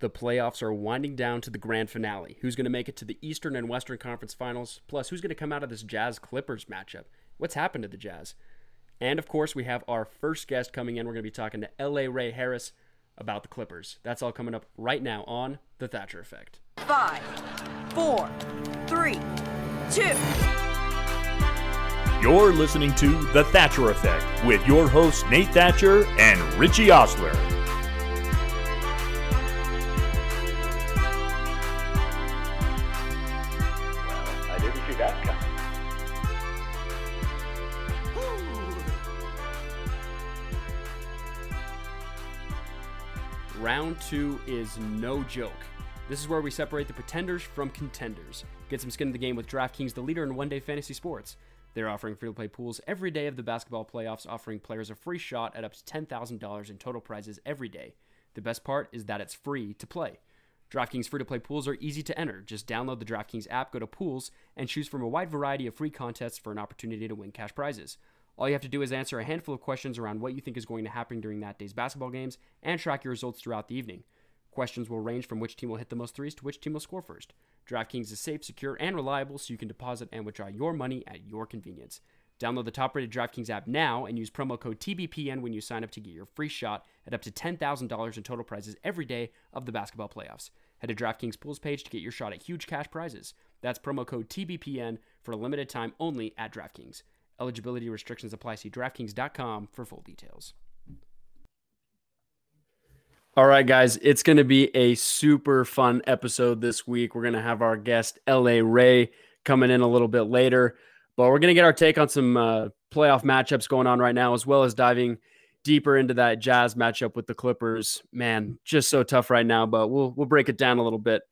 The playoffs are winding down to the grand finale. Who's going to make it to the Eastern and Western Conference Finals? Plus, who's going to come out of this Jazz Clippers matchup? What's happened to the Jazz? And of course, we have our first guest coming in. We're going to be talking to LA Ray Harris about the Clippers. That's all coming up right now on The Thatcher Effect. Five, four, three, two. You're listening to The Thatcher Effect with your hosts Nate Thatcher and Richie Osler. Round two is no joke. This is where we separate the pretenders from contenders. Get some skin in the game with DraftKings, the leader in one day fantasy sports. They're offering free to play pools every day of the basketball playoffs, offering players a free shot at up to $10,000 in total prizes every day. The best part is that it's free to play. DraftKings free to play pools are easy to enter. Just download the DraftKings app, go to pools, and choose from a wide variety of free contests for an opportunity to win cash prizes. All you have to do is answer a handful of questions around what you think is going to happen during that day's basketball games and track your results throughout the evening. Questions will range from which team will hit the most threes to which team will score first. DraftKings is safe, secure, and reliable so you can deposit and withdraw your money at your convenience. Download the top rated DraftKings app now and use promo code TBPN when you sign up to get your free shot at up to $10,000 in total prizes every day of the basketball playoffs. Head to DraftKings Pools page to get your shot at huge cash prizes. That's promo code TBPN for a limited time only at DraftKings. Eligibility restrictions apply. See DraftKings.com for full details. All right, guys, it's going to be a super fun episode this week. We're going to have our guest, LA Ray, coming in a little bit later, but we're going to get our take on some uh, playoff matchups going on right now, as well as diving deeper into that Jazz matchup with the Clippers. Man, just so tough right now, but we'll we'll break it down a little bit.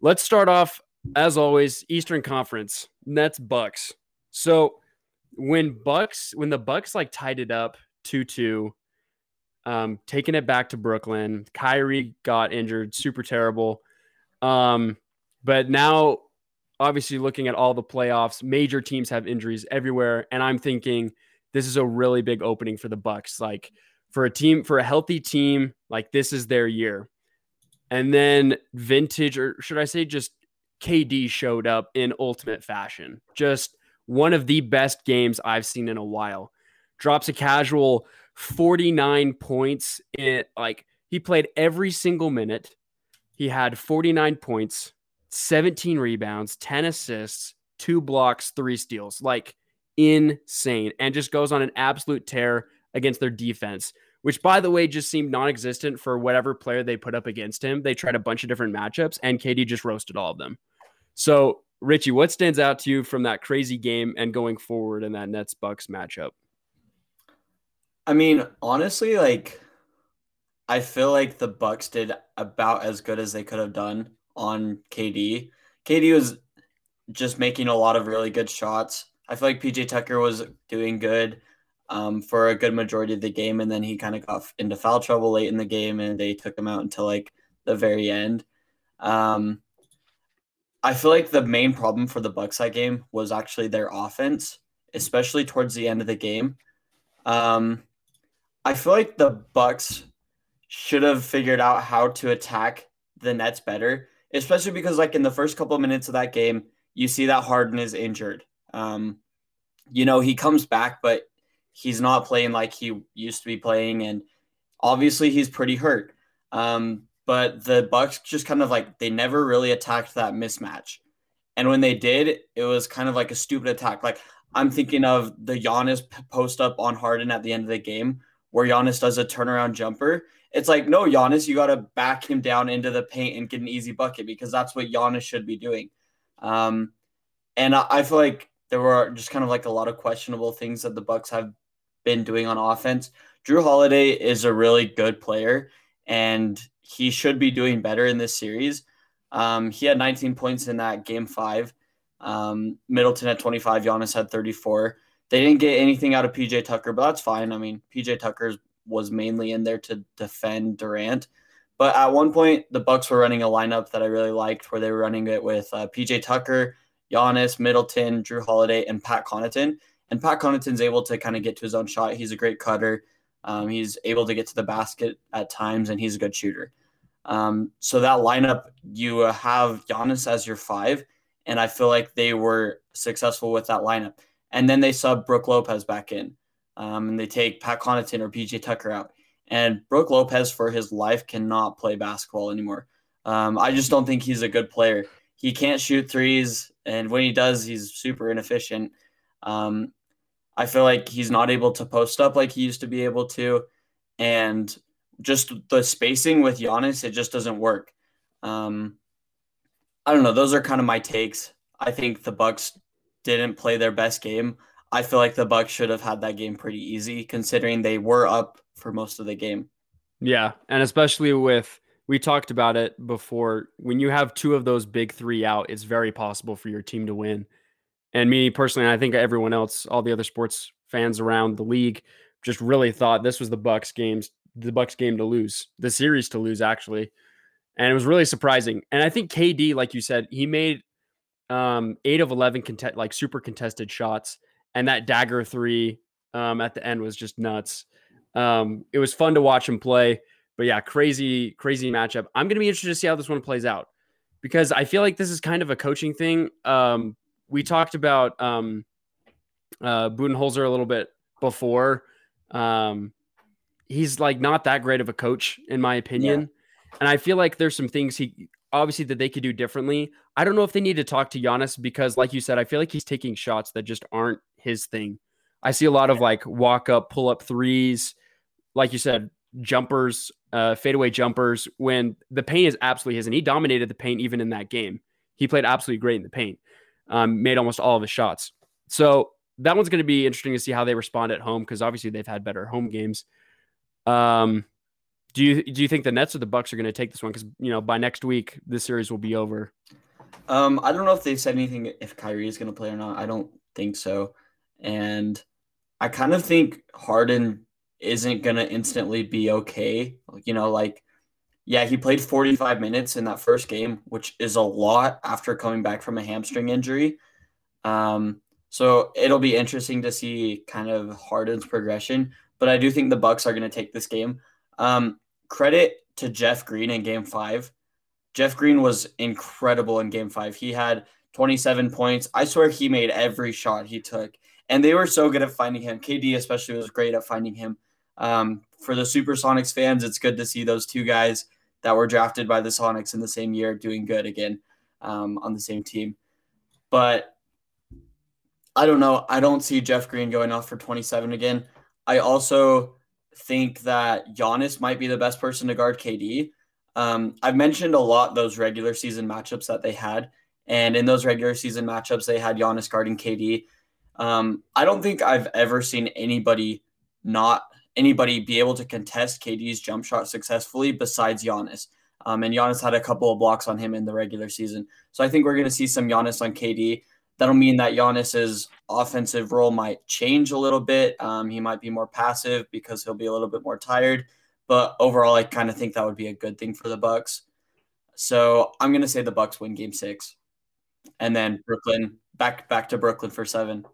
Let's start off as always, Eastern Conference, Nets Bucks. So when Bucks when the Bucks like tied it up 2-2 um taking it back to Brooklyn, Kyrie got injured, super terrible. Um but now obviously looking at all the playoffs, major teams have injuries everywhere and I'm thinking this is a really big opening for the Bucks like for a team for a healthy team, like this is their year. And then vintage or should I say just KD showed up in ultimate fashion. Just one of the best games I've seen in a while. Drops a casual 49 points in like he played every single minute. He had 49 points, 17 rebounds, 10 assists, two blocks, three steals. Like insane. And just goes on an absolute tear against their defense, which by the way just seemed non-existent for whatever player they put up against him. They tried a bunch of different matchups and KD just roasted all of them. So, Richie, what stands out to you from that crazy game and going forward in that Nets Bucks matchup? I mean, honestly, like I feel like the Bucks did about as good as they could have done on KD. KD was just making a lot of really good shots. I feel like PJ Tucker was doing good um, for a good majority of the game, and then he kind of got into foul trouble late in the game, and they took him out until like the very end. Um, I feel like the main problem for the Bucks that game was actually their offense, especially towards the end of the game. Um, I feel like the Bucks should have figured out how to attack the Nets better, especially because like in the first couple of minutes of that game, you see that Harden is injured. Um, you know, he comes back, but he's not playing like he used to be playing, and obviously he's pretty hurt. Um, but the Bucks just kind of like they never really attacked that mismatch. And when they did, it was kind of like a stupid attack. Like I'm thinking of the Giannis post up on Harden at the end of the game where Giannis does a turnaround jumper. It's like, no, Giannis, you got to back him down into the paint and get an easy bucket because that's what Giannis should be doing. Um, and I, I feel like there were just kind of like a lot of questionable things that the Bucks have been doing on offense. Jrue Holiday is a really good player, and he should be doing better in this series. Um, he had 19 points in that game five. Um, Middleton had 25. Giannis had 34. They didn't get anything out of PJ Tucker, but that's fine. I mean, PJ Tucker was mainly in there to defend Durant. But at one point, the Bucks were running a lineup that I really liked, where they were running it with uh, PJ Tucker, Giannis, Middleton, Jrue Holiday, and Pat Connaughton. And Pat Connaughton's able to kind of get to his own shot. He's a great cutter. Um, he's able to get to the basket at times, and he's a good shooter. Um, so that lineup, you have Giannis as your five, and I feel like they were successful with that lineup. And then they sub Brook Lopez back in, um, and they take Pat Connaughton or PJ Tucker out. And Brook Lopez, for his life, cannot play basketball anymore. Um, I just don't think he's a good player. He can't shoot threes, and when he does, he's super inefficient. Um, I feel like he's not able to post up like he used to be able to, and just the spacing with Giannis, it just doesn't work. Um, I don't know. Those are kind of my takes. I think the Bucks didn't play their best game. I feel like the Bucks should have had that game pretty easy, considering they were up for most of the game. Yeah, and especially with we talked about it before. When you have two of those big three out, it's very possible for your team to win. And me personally, I think everyone else, all the other sports fans around the league, just really thought this was the Bucks games, the Bucks game to lose, the series to lose actually. And it was really surprising. And I think KD, like you said, he made um, eight of eleven contest like super contested shots, and that dagger three um, at the end was just nuts. Um, it was fun to watch him play. But yeah, crazy, crazy matchup. I'm to be interested to see how this one plays out because I feel like this is kind of a coaching thing. Um, we talked about um, uh, Budenholzer a little bit before. Um, he's like not that great of a coach, in my opinion. Yeah. And I feel like there's some things he obviously that they could do differently. I don't know if they need to talk to Giannis because, like you said, I feel like he's taking shots that just aren't his thing. I see a lot of like walk up, pull up threes, like you said, jumpers, uh, fadeaway jumpers when the paint is absolutely his. And he dominated the paint even in that game. He played absolutely great in the paint, um, made almost all of his shots. So that one's going to be interesting to see how they respond at home because obviously they've had better home games. Um, do you do you think the Nets or the Bucks are going to take this one? Because you know by next week this series will be over. Um, I don't know if they've said anything if Kyrie is going to play or not. I don't think so, and I kind of think Harden isn't going to instantly be okay. You know, like, yeah, he played 45 minutes in that first game, which is a lot after coming back from a hamstring injury. Um, so it'll be interesting to see kind of Harden's progression. But I do think the Bucks are going to take this game. Um, credit to Jeff Green in Game Five. Jeff Green was incredible in Game Five. He had 27 points. I swear he made every shot he took, and they were so good at finding him. KD especially was great at finding him. Um, for the Supersonics fans, it's good to see those two guys that were drafted by the Sonics in the same year doing good again um, on the same team. But I don't know. I don't see Jeff Green going off for 27 again. I also think that Giannis might be the best person to guard KD. Um, I've mentioned a lot those regular season matchups that they had. And in those regular season matchups, they had Giannis guarding KD. Um, I don't think I've ever seen anybody not anybody be able to contest KD's jump shot successfully besides Giannis. Um, and Giannis had a couple of blocks on him in the regular season. So I think we're going to see some Giannis on KD. That'll mean that Giannis's offensive role might change a little bit. Um, he might be more passive because he'll be a little bit more tired. But overall, I kind of think that would be a good thing for the Bucks. So I'm going to say the Bucks win Game Six, and then Brooklyn back back to Brooklyn for seven.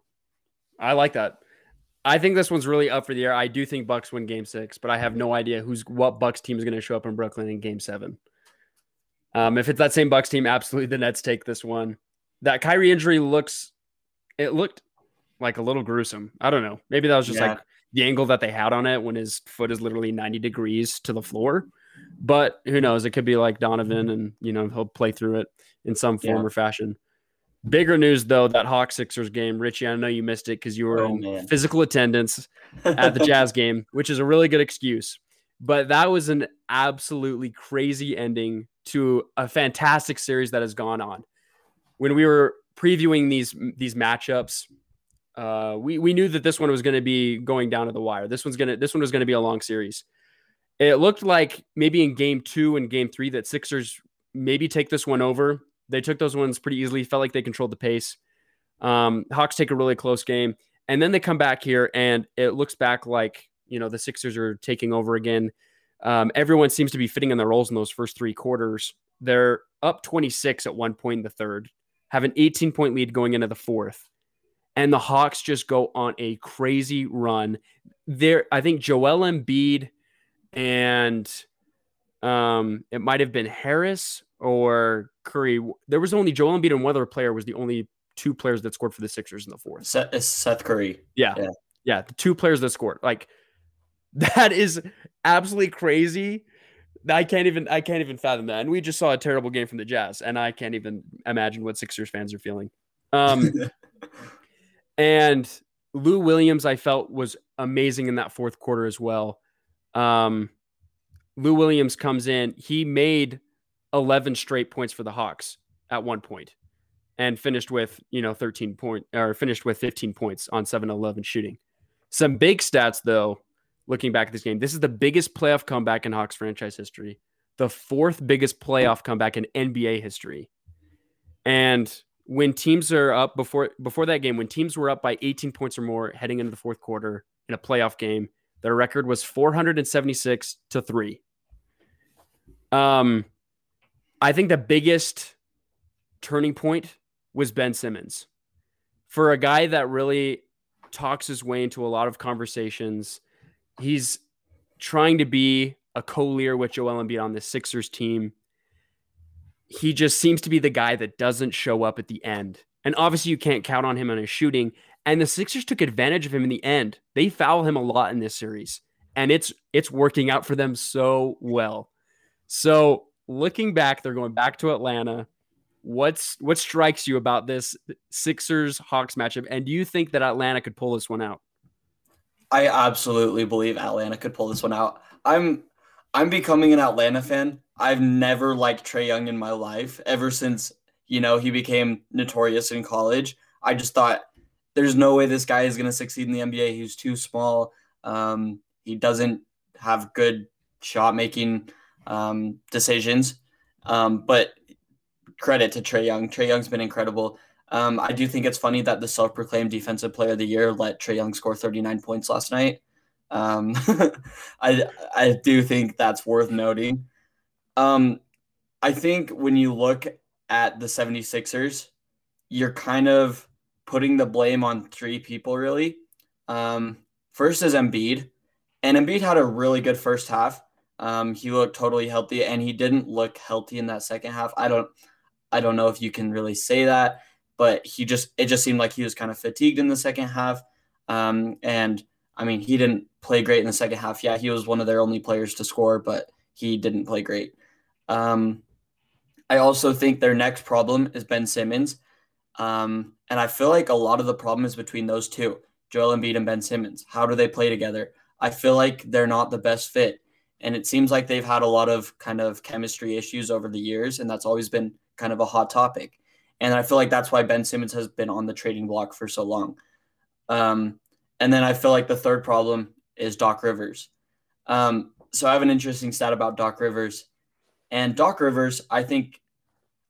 I like that. I think this one's really up for the air. I do think Bucks win Game Six, but I have no idea who's what Bucks team is going to show up in Brooklyn in Game Seven. Um, if it's that same Bucks team, absolutely the Nets take this one. That Kyrie injury looks, it looked like a little gruesome. I don't know. Maybe that was just yeah. like the angle that they had on it when his foot is literally ninety degrees to the floor. But who knows? It could be like Donovan, and you know he'll play through it in some form yeah. or fashion. Bigger news though, that Hawk Sixers game, Richie. I know you missed it because you were oh, in man. physical attendance at the Jazz game, which is a really good excuse. But that was an absolutely crazy ending to a fantastic series that has gone on. When we were previewing these these matchups, uh, we we knew that this one was going to be going down to the wire. This one's gonna this one was going to be a long series. It looked like maybe in game two and game three that Sixers maybe take this one over they took those ones pretty easily. Felt like they controlled the pace. Um, Hawks take a really close game, and then they come back here, and it looks back like you know the Sixers are taking over again. Um, everyone seems to be fitting in their roles in those first three quarters. They're up 26 at one point in the third, have an 18 point lead going into the fourth, and the Hawks just go on a crazy run. There, I think Joel Embiid and Um, it might have been Harris or Curry. There was only Joel Embiid and one other player was the only two players that scored for the Sixers in the fourth. Seth, Seth Curry. Yeah. Yeah. Yeah. The two players that scored. Like that is absolutely crazy. I can't even I can't even fathom that. And we just saw a terrible game from the Jazz, and I can't even imagine what Sixers fans are feeling. Um and Lou Williams, I felt was amazing in that fourth quarter as well. Um Lou Williams comes in, he made 11 straight points for the Hawks at one point and finished with, you know, 13 point or finished with 15 points on 7-11 shooting. Some big stats though, looking back at this game. This is the biggest playoff comeback in Hawks franchise history, the fourth biggest playoff comeback in NBA history. And when teams are up before before that game, when teams were up by 18 points or more heading into the fourth quarter in a playoff game, their record was 476 to 3. Um I think the biggest turning point was Ben Simmons. For a guy that really talks his way into a lot of conversations, he's trying to be a co-leader with Joel Embiid on the Sixers team. He just seems to be the guy that doesn't show up at the end. And obviously you can't count on him on his shooting. And the Sixers took advantage of him in the end. They foul him a lot in this series. And it's it's working out for them so well. So looking back, they're going back to Atlanta. What's what strikes you about this Sixers Hawks matchup? And do you think that Atlanta could pull this one out? I absolutely believe Atlanta could pull this one out. I'm I'm becoming an Atlanta fan. I've never liked Trae Young in my life ever since, you know, he became notorious in college. I just thought there's no way this guy is going to succeed in the NBA. He's too small. Um, he doesn't have good shot making um, decisions. Um, but credit to Trae Young. Trae Young's been incredible. Um, I do think it's funny that the self-proclaimed defensive player of the year let Trae Young score 39 points last night. Um, I I do think that's worth noting. Um, I think when you look at the 76ers, you're kind of putting the blame on three people really. Um, first is Embiid, and Embiid had a really good first half. Um, he looked totally healthy, and he didn't look healthy in that second half. I don't, I don't know if you can really say that but he just it just seemed like he was kind of fatigued in the second half. Um, and I mean, he didn't play great in the second half. Yeah, he was one of their only players to score, but he didn't play great. Um, I also think their next problem is Ben Simmons. Um, and I feel like a lot of the problem is between those two, Joel Embiid and Ben Simmons. How do they play together? I feel like they're not the best fit. And it seems like they've had a lot of kind of chemistry issues over the years, and that's always been kind of a hot topic. And I feel like that's why Ben Simmons has been on the trading block for so long. Um, and then I feel like the third problem is Doc Rivers. Um, so I have an interesting stat about Doc Rivers. And Doc Rivers, I think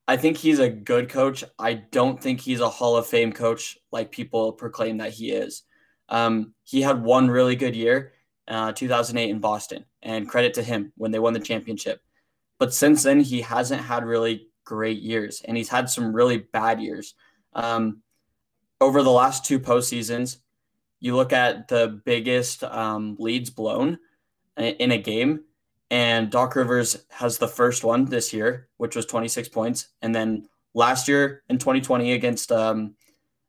I think he's a good coach. I don't think he's a Hall of Fame coach like people proclaim that he is. Um, he had one really good year, uh, 2008 in Boston, and credit to him when they won the championship. But since then, he hasn't had really great years, and he's had some really bad years. Um, over the last two postseasons, you look at the biggest um, leads blown in a game, and Doc Rivers has the first one this year, which was 26 points, and then last year in 2020 against um,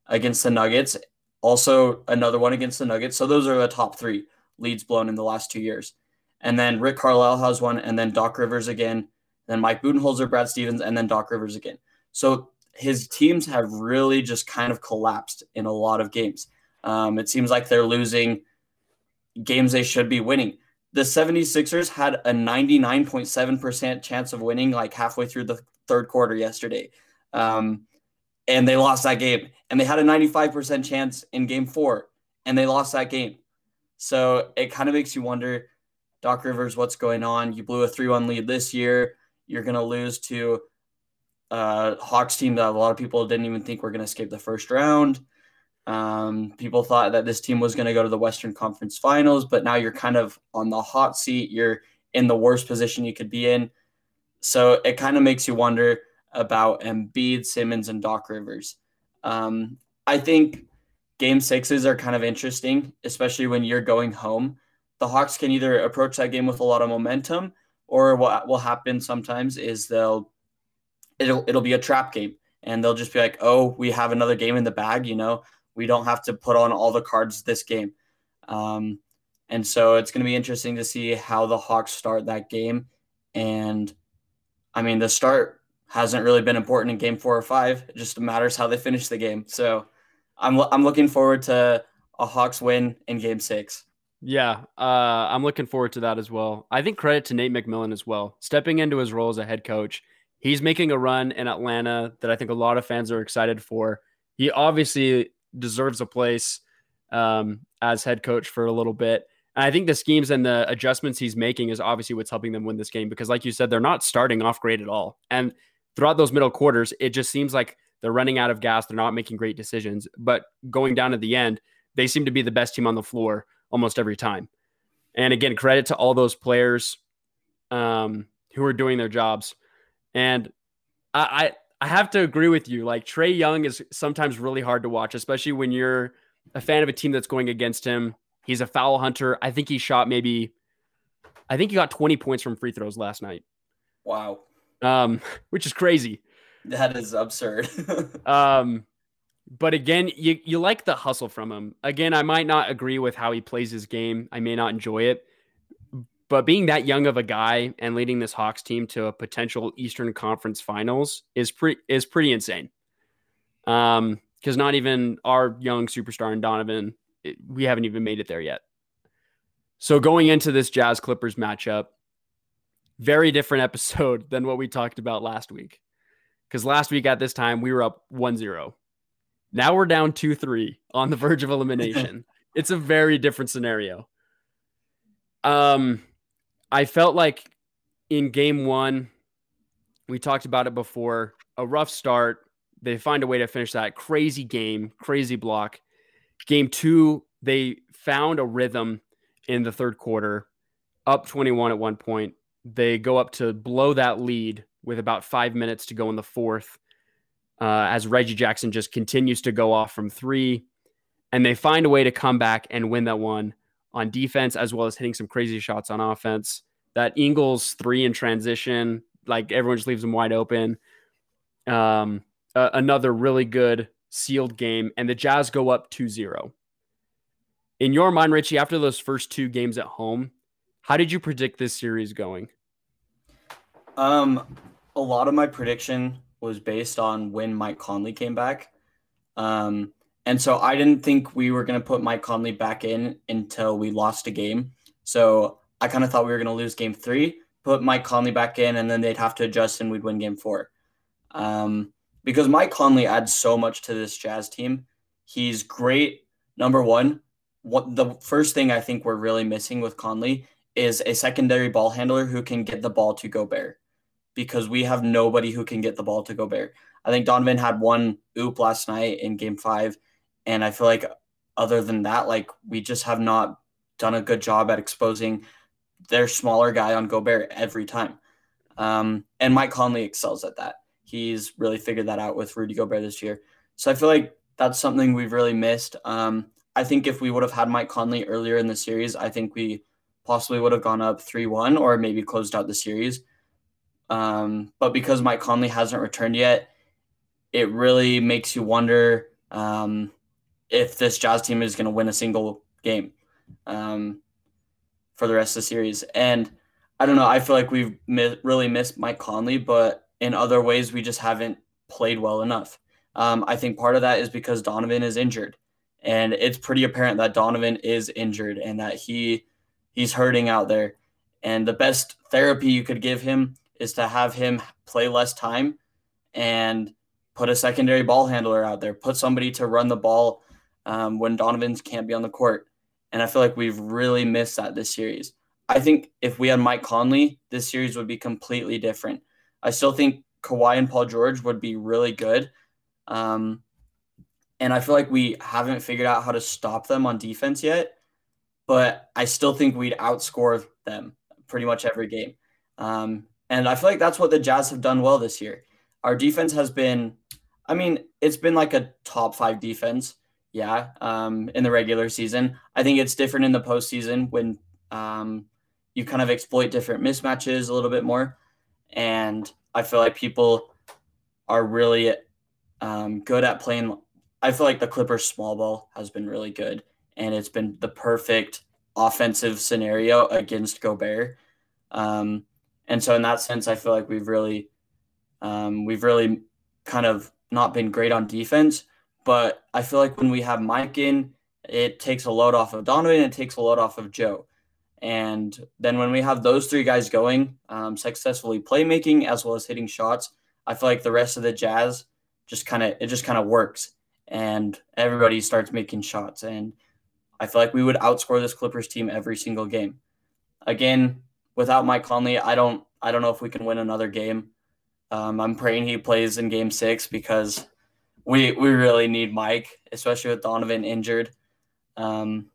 against the Nuggets, also another one against the Nuggets. So those are the top three leads blown in the last two years. And then Rick Carlisle has one, and then Doc Rivers again, then Mike Budenholzer, Brad Stevens, and then Doc Rivers again. So his teams have really just kind of collapsed in a lot of games. Um, it seems like they're losing games they should be winning. The 76ers had a 99.7% chance of winning like halfway through the third quarter yesterday. Um, and they lost that game. And they had a 95% chance in game four, and they lost that game. So it kind of makes you wonder, Doc Rivers, what's going on? You blew a 3 1 lead this year. You're going to lose to a Hawks team that a lot of people didn't even think were going to escape the first round. Um, people thought that this team was going to go to the Western Conference Finals, but now you're kind of on the hot seat. You're in the worst position you could be in. So it kind of makes you wonder about Embiid, Simmons, and Doc Rivers. Um, I think game sixes are kind of interesting, especially when you're going home. The Hawks can either approach that game with a lot of momentum or what will happen sometimes is they'll it'll it'll be a trap game and they'll just be like, "Oh, we have another game in the bag, you know. We don't have to put on all the cards this game." Um, and so it's going to be interesting to see how the Hawks start that game. And I mean, the start hasn't really been important in game 4 or 5. It just matters how they finish the game. So I'm I'm looking forward to a Hawks win in game 6. Yeah, uh, I'm looking forward to that as well. I think credit to Nate McMillan as well, stepping into his role as a head coach. He's making a run in Atlanta that I think a lot of fans are excited for. He obviously deserves a place um, as head coach for a little bit. And I think the schemes and the adjustments he's making is obviously what's helping them win this game because, like you said, they're not starting off great at all. And throughout those middle quarters, it just seems like they're running out of gas. They're not making great decisions. But going down to the end, they seem to be the best team on the floor almost every time. And again, credit to all those players um, who are doing their jobs. And I, I, I have to agree with you. Like Trae Young is sometimes really hard to watch, especially when you're a fan of a team that's going against him. He's a foul hunter. I think he shot maybe, I think he got 20 points from free throws last night. Wow. Um, which is crazy. That is absurd. um, but again, you you like the hustle from him. Again, I might not agree with how he plays his game. I may not enjoy it. But being that young of a guy and leading this Hawks team to a potential Eastern Conference Finals is pretty is pretty insane. Um, because not even our young superstar and Donovan, it, we haven't even made it there yet. So going into this Jazz Clippers matchup, very different episode than what we talked about last week. Because last week at this time we were up 1-0. Now we're down 2 3 on the verge of elimination. it's a very different scenario. Um, I felt like in game one, we talked about it before, a rough start. They find a way to finish that crazy game, crazy block. Game two, they found a rhythm in the third quarter, up 21 at one point. They go up to blow that lead with about five minutes to go in the fourth uh, as Reggie Jackson just continues to go off from three. And they find a way to come back and win that one on defense, as well as hitting some crazy shots on offense. That Ingles three in transition, like everyone just leaves them wide open. Um, uh, another really good sealed game, and the Jazz go up 2 0. In your mind, Richie, after those first two games at home, how did you predict this series going? Um, a lot of my prediction was based on when Mike Conley came back. Um, and so I didn't think we were going to put Mike Conley back in until we lost a game. So I kind of thought we were going to lose game three, put Mike Conley back in, and then they'd have to adjust and we'd win game four. Um, because Mike Conley adds so much to this Jazz team. He's great. Number one, what the first thing I think we're really missing with Conley is a secondary ball handler who can get the ball to Gobert because we have nobody who can get the ball to Gobert. I think Donovan had one oop last night in game five. And I feel like other than that, like we just have not done a good job at exposing their smaller guy on Gobert every time. Um, and Mike Conley excels at that. He's really figured that out with Rudy Gobert this year. So I feel like that's something we've really missed. Um, I think if we would have had Mike Conley earlier in the series, I think we possibly would have gone up 3 1 or maybe closed out the series. Um, but because Mike Conley hasn't returned yet, it really makes you wonder um, if this Jazz team is going to win a single game um, for the rest of the series. And I don't know. I feel like we've mi- really missed Mike Conley, but in other ways, we just haven't played well enough. Um, I think part of that is because Donovan is injured, and it's pretty apparent that Donovan is injured and that he he's hurting out there. And the best therapy you could give him is to have him play less time and put a secondary ball handler out there, put somebody to run the ball um, when Donovan's can't be on the court. And I feel like we've really missed that this series. I think if we had Mike Conley, this series would be completely different. I still think Kawhi and Paul George would be really good. Um, and I feel like we haven't figured out how to stop them on defense yet. But I still think we'd outscore them pretty much every game. Um, and I feel like that's what the Jazz have done well this year. Our defense has been, I mean, it's been like a top five defense, yeah, um, in the regular season. I think it's different in the postseason when um, you kind of exploit different mismatches a little bit more, and I feel like people are really um, good at playing. I feel like the Clippers small ball has been really good, and it's been the perfect offensive scenario against Gobert. Um, and so in that sense, I feel like we've really, um, we've really kind of not been great on defense. But I feel like when we have Mike in, it takes a load off of Donovan, and it takes a load off of Joe. And then when we have those three guys going, um, successfully playmaking as well as hitting shots, I feel like the rest of the Jazz just kind of it just kind of works, and everybody starts making shots. And I feel like we would outscore this Clippers team every single game. Again, without Mike Conley, I don't I don't know if we can win another game. Um, I'm praying he plays in Game Six because we we really need Mike, especially with Donovan injured. Um,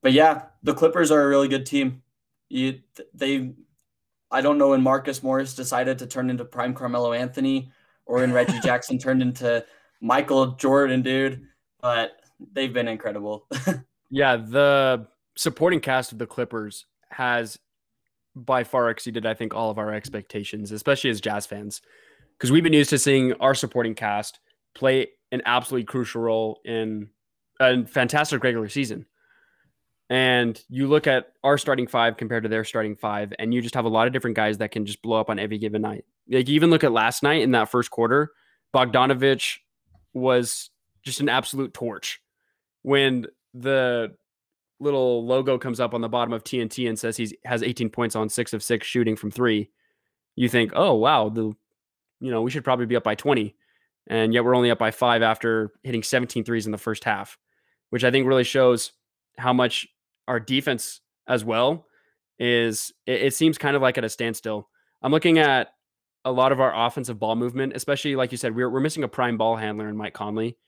but yeah, the Clippers are a really good team. You they, I don't know when Marcus Morris decided to turn into prime Carmelo Anthony or when Reggie Jackson turned into Michael Jordan, dude, but they've been incredible. yeah, the supporting cast of the Clippers has by far exceeded, I think, all of our expectations, especially as Jazz fans, because we've been used to seeing our supporting cast play an absolutely crucial role in a fantastic regular season. And you look at our starting five compared to their starting five, and you just have a lot of different guys that can just blow up on every given night. Like even look at last night in that first quarter, Bogdanovich was just an absolute torch. When the little logo comes up on the bottom of TNT and says he has 18 points on six of six shooting from three, you think, oh wow, the you know we should probably be up by 20, and yet we're only up by five after hitting 17 threes in the first half, which I think really shows how much our defense as well is. It, it seems kind of like at a standstill. I'm looking at a lot of our offensive ball movement, especially like you said, we're we're missing a prime ball handler in Mike Conley,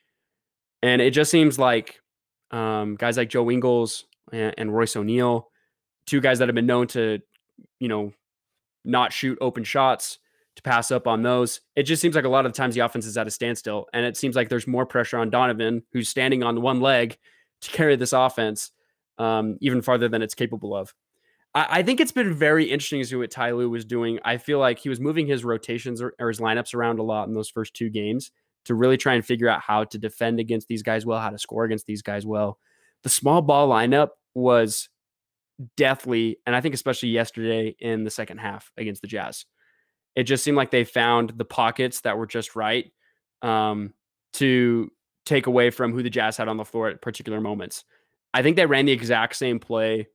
and it just seems like um, guys like Joe Ingles and, and Royce O'Neale, two guys that have been known to, you know, not shoot open shots, to pass up on those. It just seems like a lot of the times the offense is at a standstill, and it seems like there's more pressure on Donovan, who's standing on one leg, to carry this offense um, even farther than it's capable of. I, I, think it's been very interesting to see what Ty Lue was doing. I feel like he was moving his rotations or, or his lineups around a lot in those first two games to really try and figure out how to defend against these guys well, how to score against these guys well. The small ball lineup was deathly, and I think especially yesterday in the second half against the Jazz. It just seemed like they found the pockets that were just right um, to take away from who the Jazz had on the floor at particular moments. I think they ran the exact same play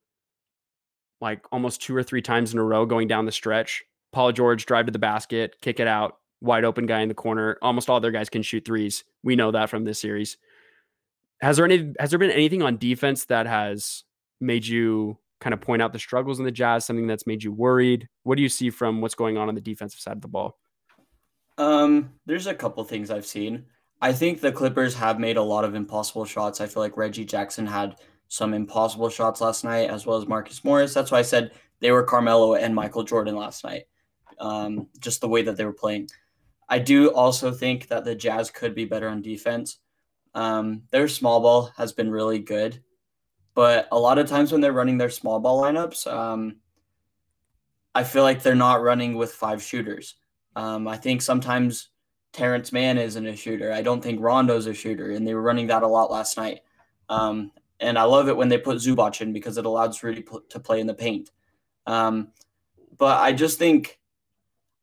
like almost two or three times in a row going down the stretch. Paul George drive to the basket, kick it out, wide open guy in the corner. Almost all their guys can shoot threes. We know that from this series. Has there any has there been anything on defense that has made you kind of point out the struggles in the Jazz, something that's made you worried? What do you see from what's going on on the defensive side of the ball? Um, there's a couple things I've seen. I think the Clippers have made a lot of impossible shots. I feel like Reggie Jackson had some impossible shots last night, as well as Marcus Morris. That's why I said they were Carmelo and Michael Jordan last night. Um, just the way that they were playing. I do also think that the Jazz could be better on defense. Um, their small ball has been really good, but a lot of times when they're running their small ball lineups, um, I feel like they're not running with five shooters. Um, I think sometimes Terance Mann isn't a shooter. I don't think Rondo's a shooter, and they were running that a lot last night. Um, and I love it when they put Zubac in because it allows Rudy to play in the paint. Um, but I just think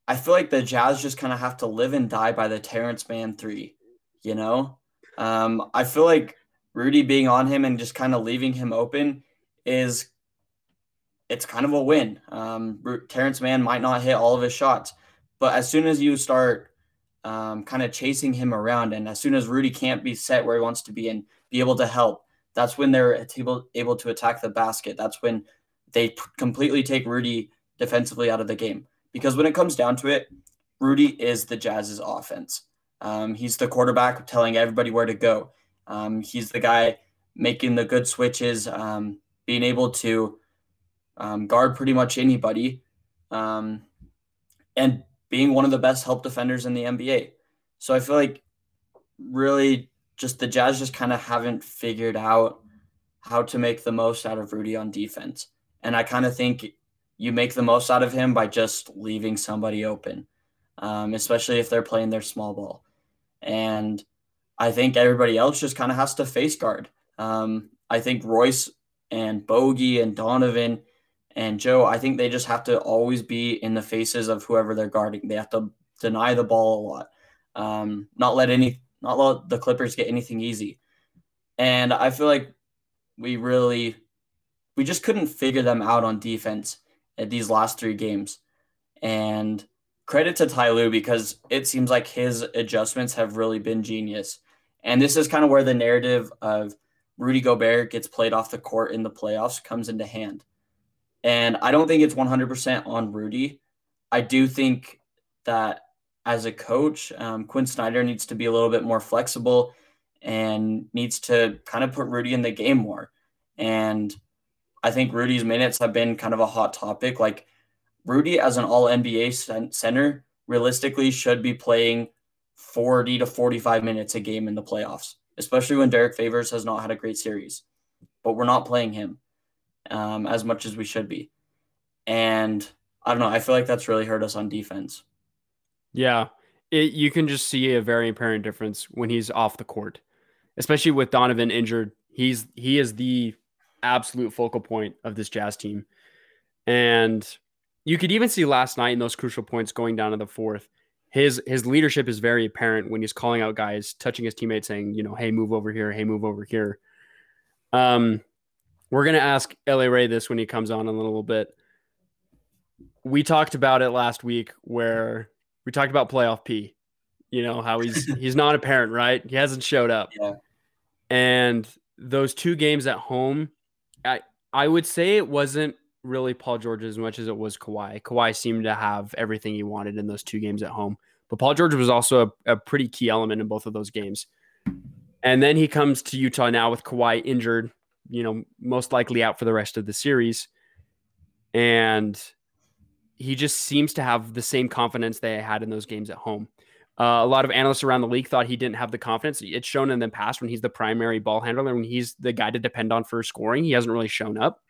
I feel like the Jazz just kind of have to live and die by the Terance Mann three. You know, um, I feel like Rudy being on him and just kind of leaving him open is it's kind of a win. Um, Terance Mann might not hit all of his shots, but as soon as you start um, kind of chasing him around, and as soon as Rudy can't be set where he wants to be and be able to help, that's when they're able, able to attack the basket. That's when they p- completely take Rudy defensively out of the game. Because when it comes down to it, Rudy is the Jazz's offense. Um, he's the quarterback telling everybody where to go. Um, he's the guy making the good switches, um, being able to um, guard pretty much anybody, um, and being one of the best help defenders in the NBA. So I feel like really just the Jazz just kind of haven't figured out how to make the most out of Rudy on defense. And I kind of think you make the most out of him by just leaving somebody open, um, especially if they're playing their small ball. And I think everybody else just kind of has to face guard. Um, I think Royce and Bogey and Donovan and Joe, I think they just have to always be in the faces of whoever they're guarding. They have to deny the ball a lot, um, not let any, not let the Clippers get anything easy. And I feel like we really, we just couldn't figure them out on defense at these last three games. And credit to Ty Lue because it seems like his adjustments have really been genius. And this is kind of where the narrative of Rudy Gobert gets played off the court in the playoffs comes into hand. And I don't think it's 100% on Rudy. I do think that as a coach, um, Quin Snyder needs to be a little bit more flexible and needs to kind of put Rudy in the game more. And I think Rudy's minutes have been kind of a hot topic. Like Rudy, as an all NBA center, realistically should be playing 40 to 45 minutes a game in the playoffs, especially when Derrick Favors has not had a great series. But we're not playing him um, as much as we should be. And I don't know. I feel like that's really hurt us on defense. Yeah. It, you can just see a very apparent difference when he's off the court, especially with Donovan injured. He's he is the absolute focal point of this Jazz team, and you could even see last night in those crucial points going down to the fourth. His his leadership is very apparent when he's calling out guys, touching his teammates, saying, you know, hey, move over here, hey, move over here. Um, we're gonna ask LA Ray this when he comes on in a little bit. We talked about it last week where we talked about playoff P. You know how he's he's not a parent, right? He hasn't showed up, yeah. and those two games at home, I would say it wasn't really Paul George as much as it was Kawhi. Kawhi seemed to have everything he wanted in those two games at home. But Paul George was also a, a pretty key element in both of those games. And then he comes to Utah now with Kawhi injured, you know, most likely out for the rest of the series. And he just seems to have the same confidence they had in those games at home. Uh, a lot of analysts around the league thought he didn't have the confidence. It's shown in the past when he's the primary ball handler, when he's the guy to depend on for scoring, he hasn't really shown up.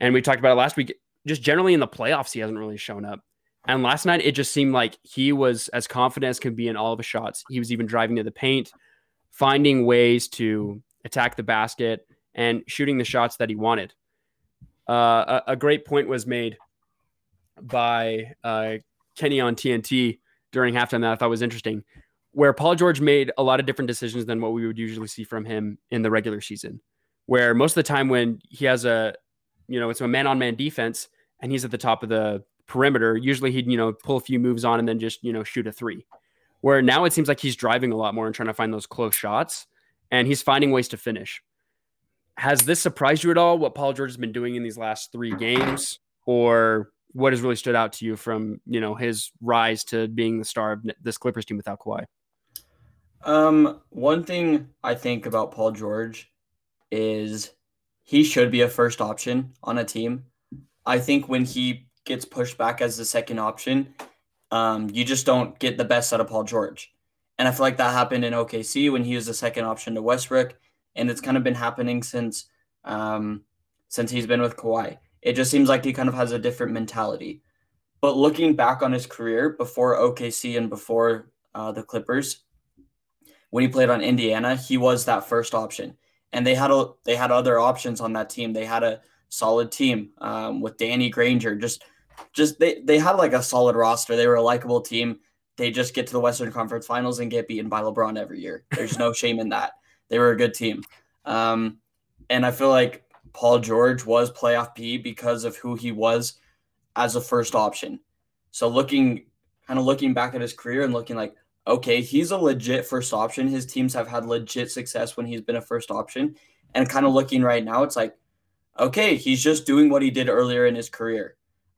And we talked about it last week. Just generally in the playoffs, he hasn't really shown up. And last night, it just seemed like he was as confident as can be in all of his shots. He was even driving to the paint, finding ways to attack the basket and shooting the shots that he wanted. Uh, a, a, great point was made by uh, Kenny on TNT during halftime that I thought was interesting, where Paul George made a lot of different decisions than what we would usually see from him in the regular season. Where most of the time, when he has a you know, it's a man on man defense and he's at the top of the perimeter. Usually he'd, you know, pull a few moves on and then just, you know, shoot a three. Where now it seems like he's driving a lot more and trying to find those close shots and he's finding ways to finish. Has this surprised you at all what Paul George has been doing in these last three games? Or what has really stood out to you from, you know, his rise to being the star of this Clippers team without Kawhi? Um, one thing I think about Paul George is he should be a first option on a team. I think when he gets pushed back as the second option, um, you just don't get the best out of Paul George. And I feel like that happened in OKC when he was the second option to Westbrook, and it's kind of been happening since um, since he's been with Kawhi. It just seems like he kind of has a different mentality. But looking back on his career before OKC and before uh, the Clippers, when he played on Indiana, he was that first option and they had a they had other options on that team. They had a solid team um, with Danny Granger. Just just they they had like a solid roster. They were a likable team. They just get to the Western Conference Finals and get beaten by LeBron every year. There's no shame in that. They were a good team, um, and I feel like Paul George was playoff P because of who he was as a first option. So looking kind of looking back at his career and looking like okay, he's a legit first option. His teams have had legit success when he's been a first option. And kind of looking right now, it's like, okay, he's just doing what he did earlier in his career.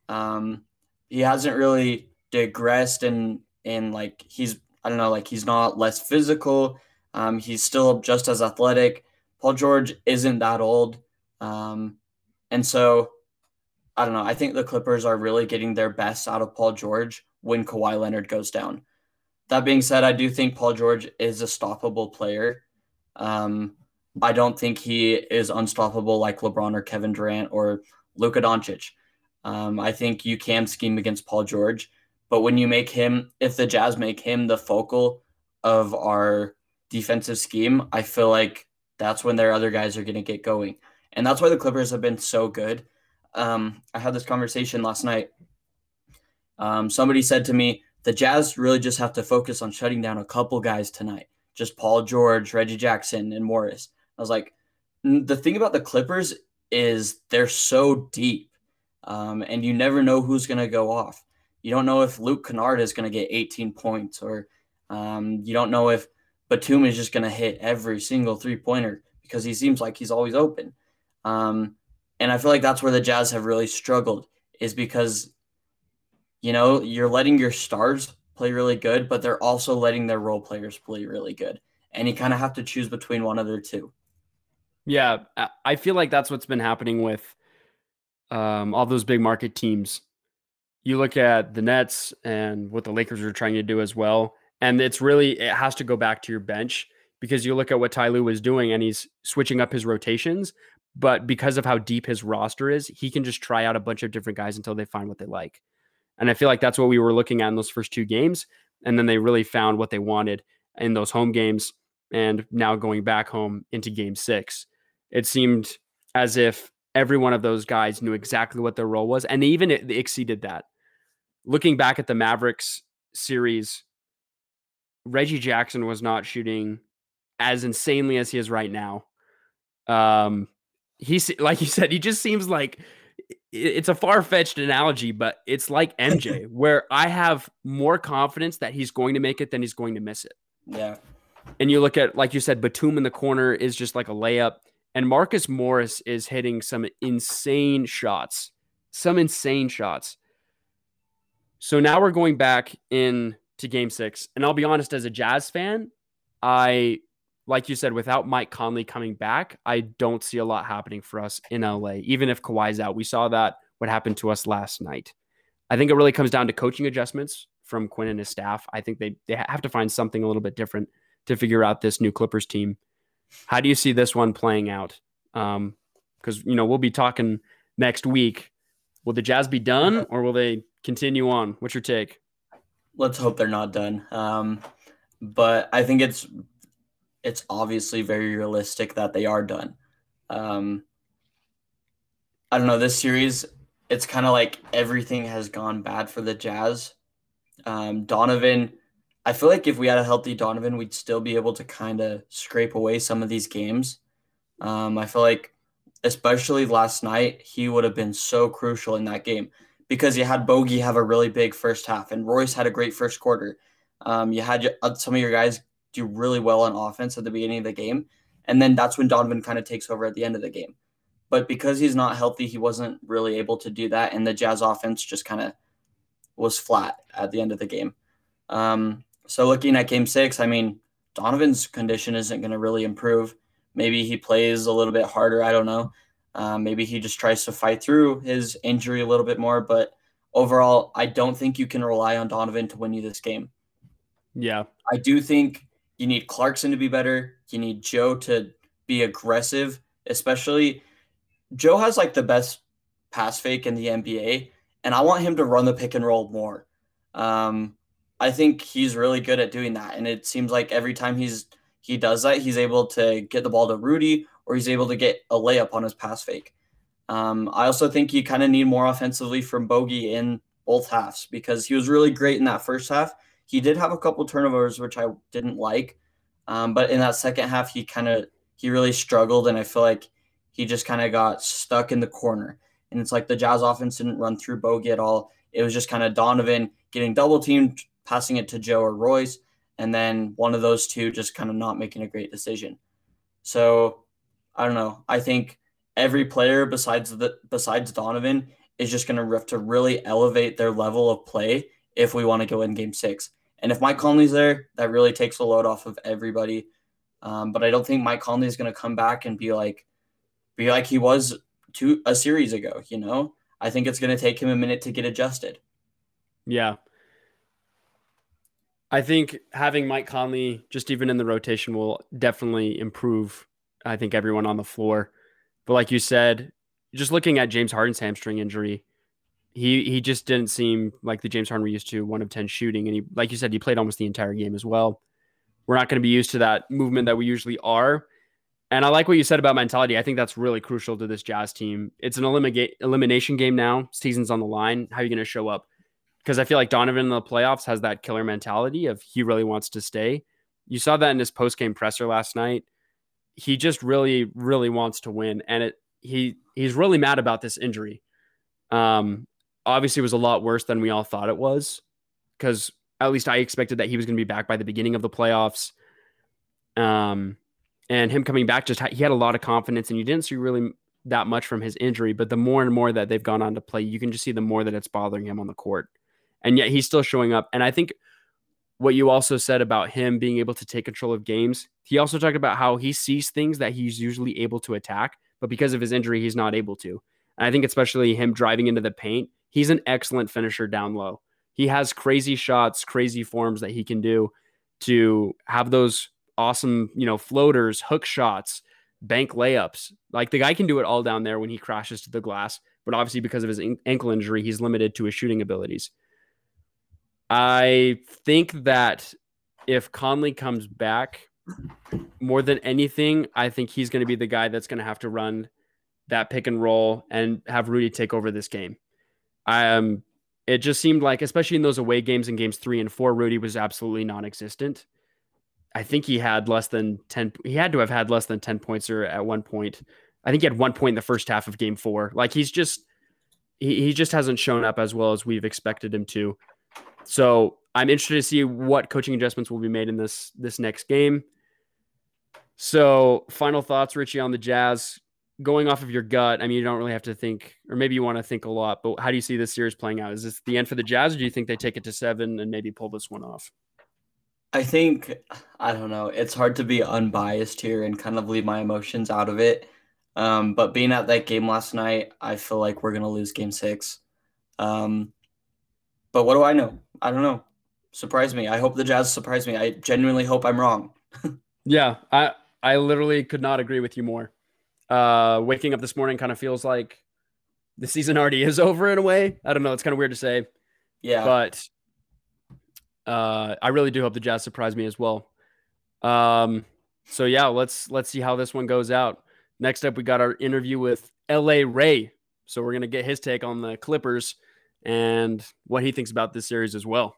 Um, he hasn't really digressed and and like he's I don't know, like he's not less physical. Um, he's still just as athletic. Paul George isn't that old. Um, and so I don't know. I think the Clippers are really getting their best out of Paul George when Kawhi Leonard goes down. That being said, I do think Paul George is a stoppable player. Um, I don't think he is unstoppable like LeBron or Kevin Durant or Luka Doncic. Um, I think you can scheme against Paul George, but when you make him, if the Jazz make him the focal of our defensive scheme, I feel like that's when their other guys are going to get going. And that's why the Clippers have been so good. Um, I had this conversation last night. Um, somebody said to me, the Jazz really just have to focus on shutting down a couple guys tonight, just Paul George, Reggie Jackson, and Morris. I was like, the thing about the Clippers is they're so deep, um, and you never know who's going to go off. You don't know if Luke Kennard is going to get 18 points, or um, you don't know if Batum is just going to hit every single three pointer because he seems like he's always open. Um, and I feel like that's where the Jazz have really struggled is because, you know, you're letting your stars play really good, but they're also letting their role players play really good. And you kind of have to choose between one of their two. Yeah, I feel like that's what's been happening with um, all those big market teams. You look at the Nets and what the Lakers are trying to do as well, and it's really it has to go back to your bench because you look at what Ty Lue was doing and he's switching up his rotations, but because of how deep his roster is, he can just try out a bunch of different guys until they find what they like. And I feel like that's what we were looking at in those first two games, and then they really found what they wanted in those home games and now going back home into game 6 it seemed as if every one of those guys knew exactly what their role was, and they even exceeded that. Looking back at the Mavericks series, Reggie Jackson was not shooting as insanely as he is right now. Um, he's like you said, he just seems like it's a far fetched analogy, but it's like MJ, where I have more confidence that he's going to make it than he's going to miss it. Yeah. And you look at, like you said, Batum in the corner is just like a layup. And Marcus Morris is hitting some insane shots, some insane shots. So now we're going back in to game six. And I'll be honest, as a Jazz fan, I, like you said, without Mike Conley coming back, I don't see a lot happening for us in LA, even if Kawhi's out. We saw that what happened to us last night. I think it really comes down to coaching adjustments from Quin and his staff. I think they, they have to find something a little bit different to figure out this new Clippers team. How do you see this one playing out? Um, because you know we'll be talking next week. Will the Jazz be done, or will they continue on? What's your take? Let's hope they're not done. Um, but I think it's it's obviously very realistic that they are done. Um, I don't know this series. It's kind of like everything has gone bad for the Jazz. Um, Donovan, I feel like if we had a healthy Donovan, we'd still be able to kind of scrape away some of these games. Um, I feel like, especially last night, he would have been so crucial in that game because you had Bogey have a really big first half and Royce had a great first quarter. Um, you had uh, some of your guys do really well on offense at the beginning of the game. And then that's when Donovan kind of takes over at the end of the game. But because he's not healthy, he wasn't really able to do that. And the Jazz offense just kind of was flat at the end of the game. Um, so looking at game six, I mean, Donovan's condition isn't going to really improve. Maybe he plays a little bit harder. I don't know. Um, maybe he just tries to fight through his injury a little bit more. But overall, I don't think you can rely on Donovan to win you this game. Yeah. I do think you need Clarkson to be better. You need Joe to be aggressive, especially Joe has like the best pass fake in the NBA, and I want him to run the pick and roll more. Um, I think he's really good at doing that, and it seems like every time he's he does that, he's able to get the ball to Rudy or he's able to get a layup on his pass fake. Um, I also think you kind of need more offensively from Bogey in both halves because he was really great in that first half. He did have a couple turnovers, which I didn't like. Um, but in that second half, he kind of he really struggled, and I feel like he just kind of got stuck in the corner. And it's like the Jazz offense didn't run through Bogey at all. It was just kind of Donovan getting double teamed, passing it to Joe or Royce, and then one of those two just kind of not making a great decision. So I don't know. I think every player besides the besides Donovan is just going to have to really elevate their level of play if we want to go in Game Six. And if Mike Conley's there, that really takes the load off of everybody. Um, but I don't think Mike Conley is going to come back and be like, be like he was two a series ago. You know, I think it's going to take him a minute to get adjusted. Yeah, I think having Mike Conley just even in the rotation will definitely improve. I think everyone on the floor. But like you said, just looking at James Harden's hamstring injury, he he just didn't seem like the James Harden we used to, one of ten shooting, and he like you said, he played almost the entire game as well. We're not going to be used to that movement that we usually are. And I like what you said about mentality. I think that's really crucial to this Jazz team. It's an eliminate elimination game now. Season's on the line. How are you going to show up? Because I feel like Donovan in the playoffs has that killer mentality of he really wants to stay. You saw that in his post game presser last night. He just really, really wants to win, and it he he's really mad about this injury. Um, obviously, was a lot worse than we all thought it was, because at least I expected that he was going to be back by the beginning of the playoffs. Um, and him coming back just he had a lot of confidence and you didn't see really that much from his injury but the more and more that they've gone on to play you can just see the more that it's bothering him on the court and yet he's still showing up and i think what you also said about him being able to take control of games he also talked about how he sees things that he's usually able to attack but because of his injury he's not able to and i think especially him driving into the paint he's an excellent finisher down low he has crazy shots crazy forms that he can do to have those awesome, you know, floaters, hook shots, bank layups. Like the guy can do it all down there when he crashes to the glass, but obviously because of his ankle injury, he's limited to his shooting abilities. I think that if Conley comes back, more than anything, I think he's going to be the guy that's going to have to run that pick and roll and have Rudy take over this game. Um, it just seemed like, especially in those away games in games three and four, Rudy was absolutely non-existent. I think he had less than 10 he had to have had less than 10 points or at one point. I think he had one point in the first half of game 4. Like he's just he, he just hasn't shown up as well as we've expected him to. So, I'm interested to see what coaching adjustments will be made in this this next game. So, final thoughts Richie on the Jazz going off of your gut. I mean, you don't really have to think or maybe you want to think a lot, but how do you see this series playing out? Is this the end for the Jazz or do you think they take it to 7 and maybe pull this one off? I think I don't know. It's hard to be unbiased here and kind of leave my emotions out of it. Um, but being at that game last night, I feel like we're gonna lose Game Six. Um, but what do I know? I don't know. Surprise me. I hope the Jazz surprise me. I genuinely hope I'm wrong. yeah, I I literally could not agree with you more. Uh, waking up this morning kind of feels like the season already is over in a way. I don't know. It's kind of weird to say. Yeah. But uh, I really do hope the Jazz surprise me as well. Um, so yeah, let's let's see how this one goes out. Next up, we got our interview with L.A. Ray. So we're gonna get his take on the Clippers and what he thinks about this series as well.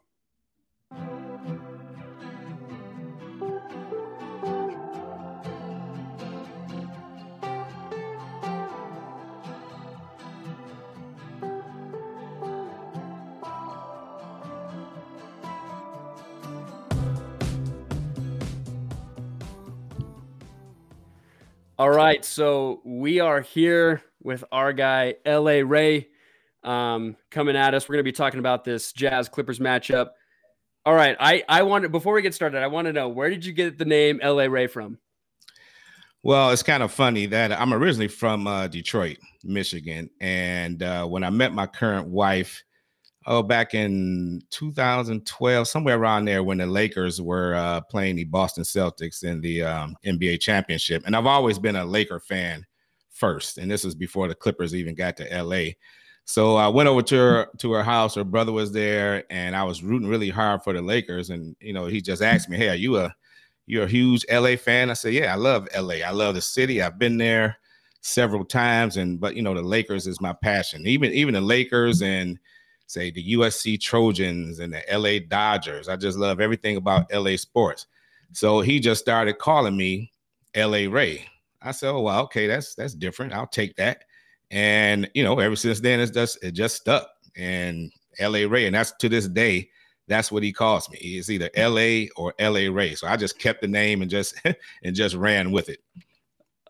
All right, so we are here with our guy LA Ray um, coming at us. We're going to be talking about this Jazz Clippers matchup. All right, I I wanted before we get started, I want to know where did you get the name LA Ray from? Well, it's kind of funny that I'm originally from uh, Detroit, Michigan, and uh, when I met my current wife, oh, back in 2012, somewhere around there, when the Lakers were uh, playing the Boston Celtics in the um, NBA championship. And I've always been a Laker fan first, and this was before the Clippers even got to LA. So I went over to her to her house. Her brother was there, and I was rooting really hard for the Lakers. And you know, he just asked me, "Hey, are you a you're a huge LA fan?" I said, "Yeah, I love LA. I love the city. I've been there several times, and but you know, the Lakers is my passion. Even even the Lakers and say the USC Trojans and the LA Dodgers. I just love everything about LA sports. So he just started calling me LA Ray. I said, "Oh, well, okay, that's that's different. I'll take that." And you know, ever since then, it's just it just stuck. And LA Ray, and that's to this day, that's what he calls me. It's either LA or LA Ray. So I just kept the name and just and just ran with it.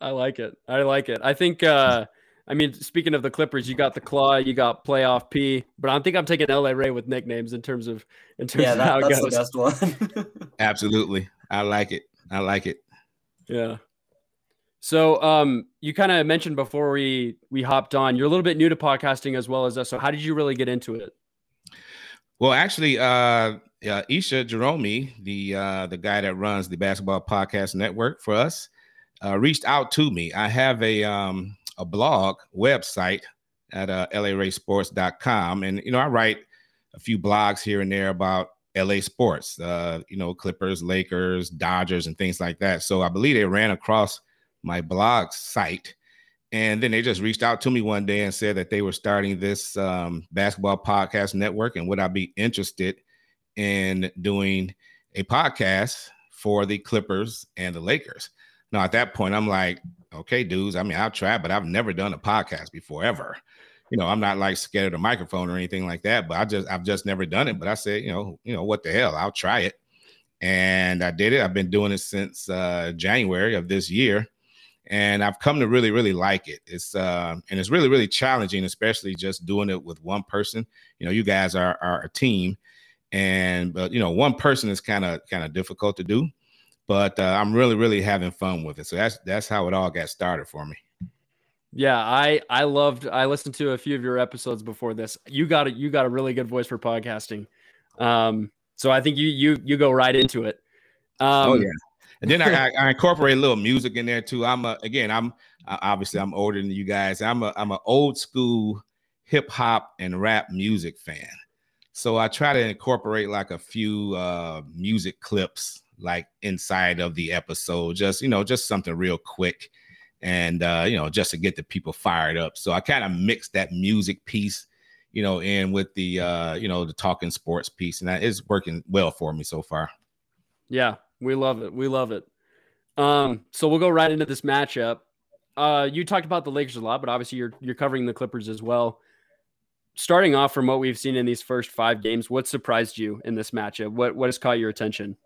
I like it. I like it. I think uh I mean, speaking of the Clippers, you got the Claw, you got Playoff P, but I think I'm taking LA Ray with nicknames in terms of in terms yeah, that, of how it that's goes. the best one. Absolutely, I like it. I like it. Yeah. So, um, you kind of mentioned before we we hopped on, you're a little bit new to podcasting as well as us. So, how did you really get into it? Well, actually, uh, uh Isha Jerome, the uh, the guy that runs the Basketball Podcast Network for us, uh, reached out to me. I have a um, a blog website at uh, laraysports.com. And, you know, I write a few blogs here and there about LA sports, uh, you know, Clippers, Lakers, Dodgers, and things like that. So I believe they ran across my blog site. And then they just reached out to me one day and said that they were starting this um, basketball podcast network and would I be interested in doing a podcast for the Clippers and the Lakers. Now, at that point, I'm like, okay, dudes, I mean, I've tried, but I've never done a podcast before ever. You know, I'm not like scared of the microphone or anything like that, but I just I've just never done it. But I said, you know, you know, what the hell? I'll try it. And I did it. I've been doing it since uh January of this year. And I've come to really, really like it. It's uh and it's really, really challenging, especially just doing it with one person. You know, you guys are are a team and but you know one person is kind of kind of difficult to do but uh, i'm really really having fun with it. So that's that's how it all got started for me. Yeah i i loved i listened to a few of your episodes before this. You got it you got a really good voice for podcasting. Um so i think you you you go right into it. Um, oh yeah. And then I, I, incorporate a little music in there too. I'm a, again i'm obviously i'm older than you guys. I'm a i'm an old school hip hop and rap music fan. So I try to incorporate like a few uh, music clips like inside of the episode, just you know, just something real quick, and uh, you know, just to get the people fired up. So I kind of mix that music piece, you know, in with the uh, you know the talking sports piece, and that is working well for me so far. Yeah, we love it. We love it. Um, so we'll go right into this matchup. Uh, you talked about the Lakers a lot, but obviously you're you're covering the Clippers as well starting off from what we've seen in these first five games, what surprised you in this matchup? What what has caught your attention?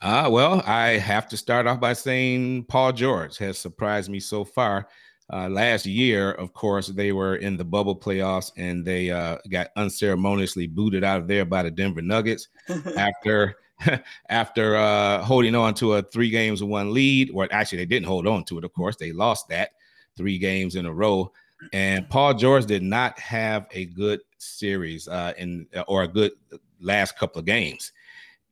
Uh, well, I have to start off by saying Paul George has surprised me so far. Uh, last year, of course, they were in the bubble playoffs and they uh, got unceremoniously booted out of there by the Denver Nuggets after after uh, holding on to a three games one lead. Well, actually, they didn't hold on to it. Of course, they lost that three games in a row. And Paul George did not have a good series uh, in or a good last couple of games.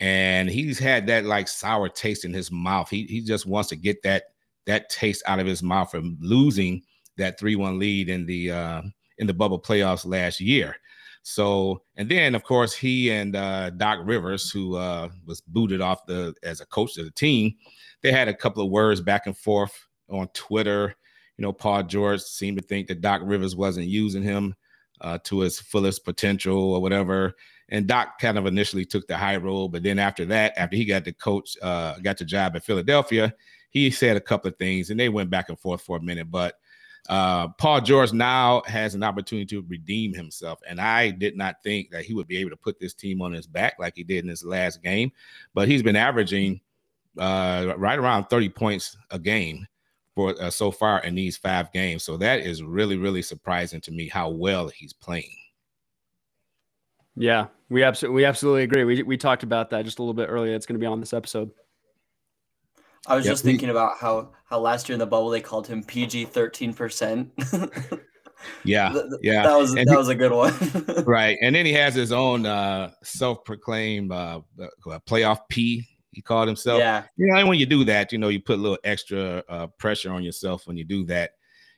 And he's had that like sour taste in his mouth. He he just wants to get that that taste out of his mouth from losing that 3-1 lead in the uh, in the bubble playoffs last year. So, and then of course he and uh, Doc Rivers, who uh, was booted off the as a coach of the team, they had a couple of words back and forth on Twitter you know, Paul George seemed to think that Doc Rivers wasn't using him uh, to his fullest potential or whatever. And Doc kind of initially took the high road, but then after that, after he got the coach, uh, got the job at Philadelphia, he said a couple of things, and they went back and forth for a minute. But uh, Paul George now has an opportunity to redeem himself, and I did not think that he would be able to put this team on his back like he did in his last game. But he's been averaging uh, right around 30 points a game for uh, so far in these five games. So that is really, really surprising to me how well he's playing. Yeah, we absolutely we absolutely agree. We we talked about that just a little bit earlier. It's going to be on this episode. I was yep. just thinking about how how last year in the bubble they called him PG thirteen percent. Yeah, yeah, that was and that he, was a good one. right, and then he has his own uh, self-proclaimed uh, uh playoff P he called himself. Yeah. You know, and when you do that, you know, you put a little extra uh, pressure on yourself when you do that.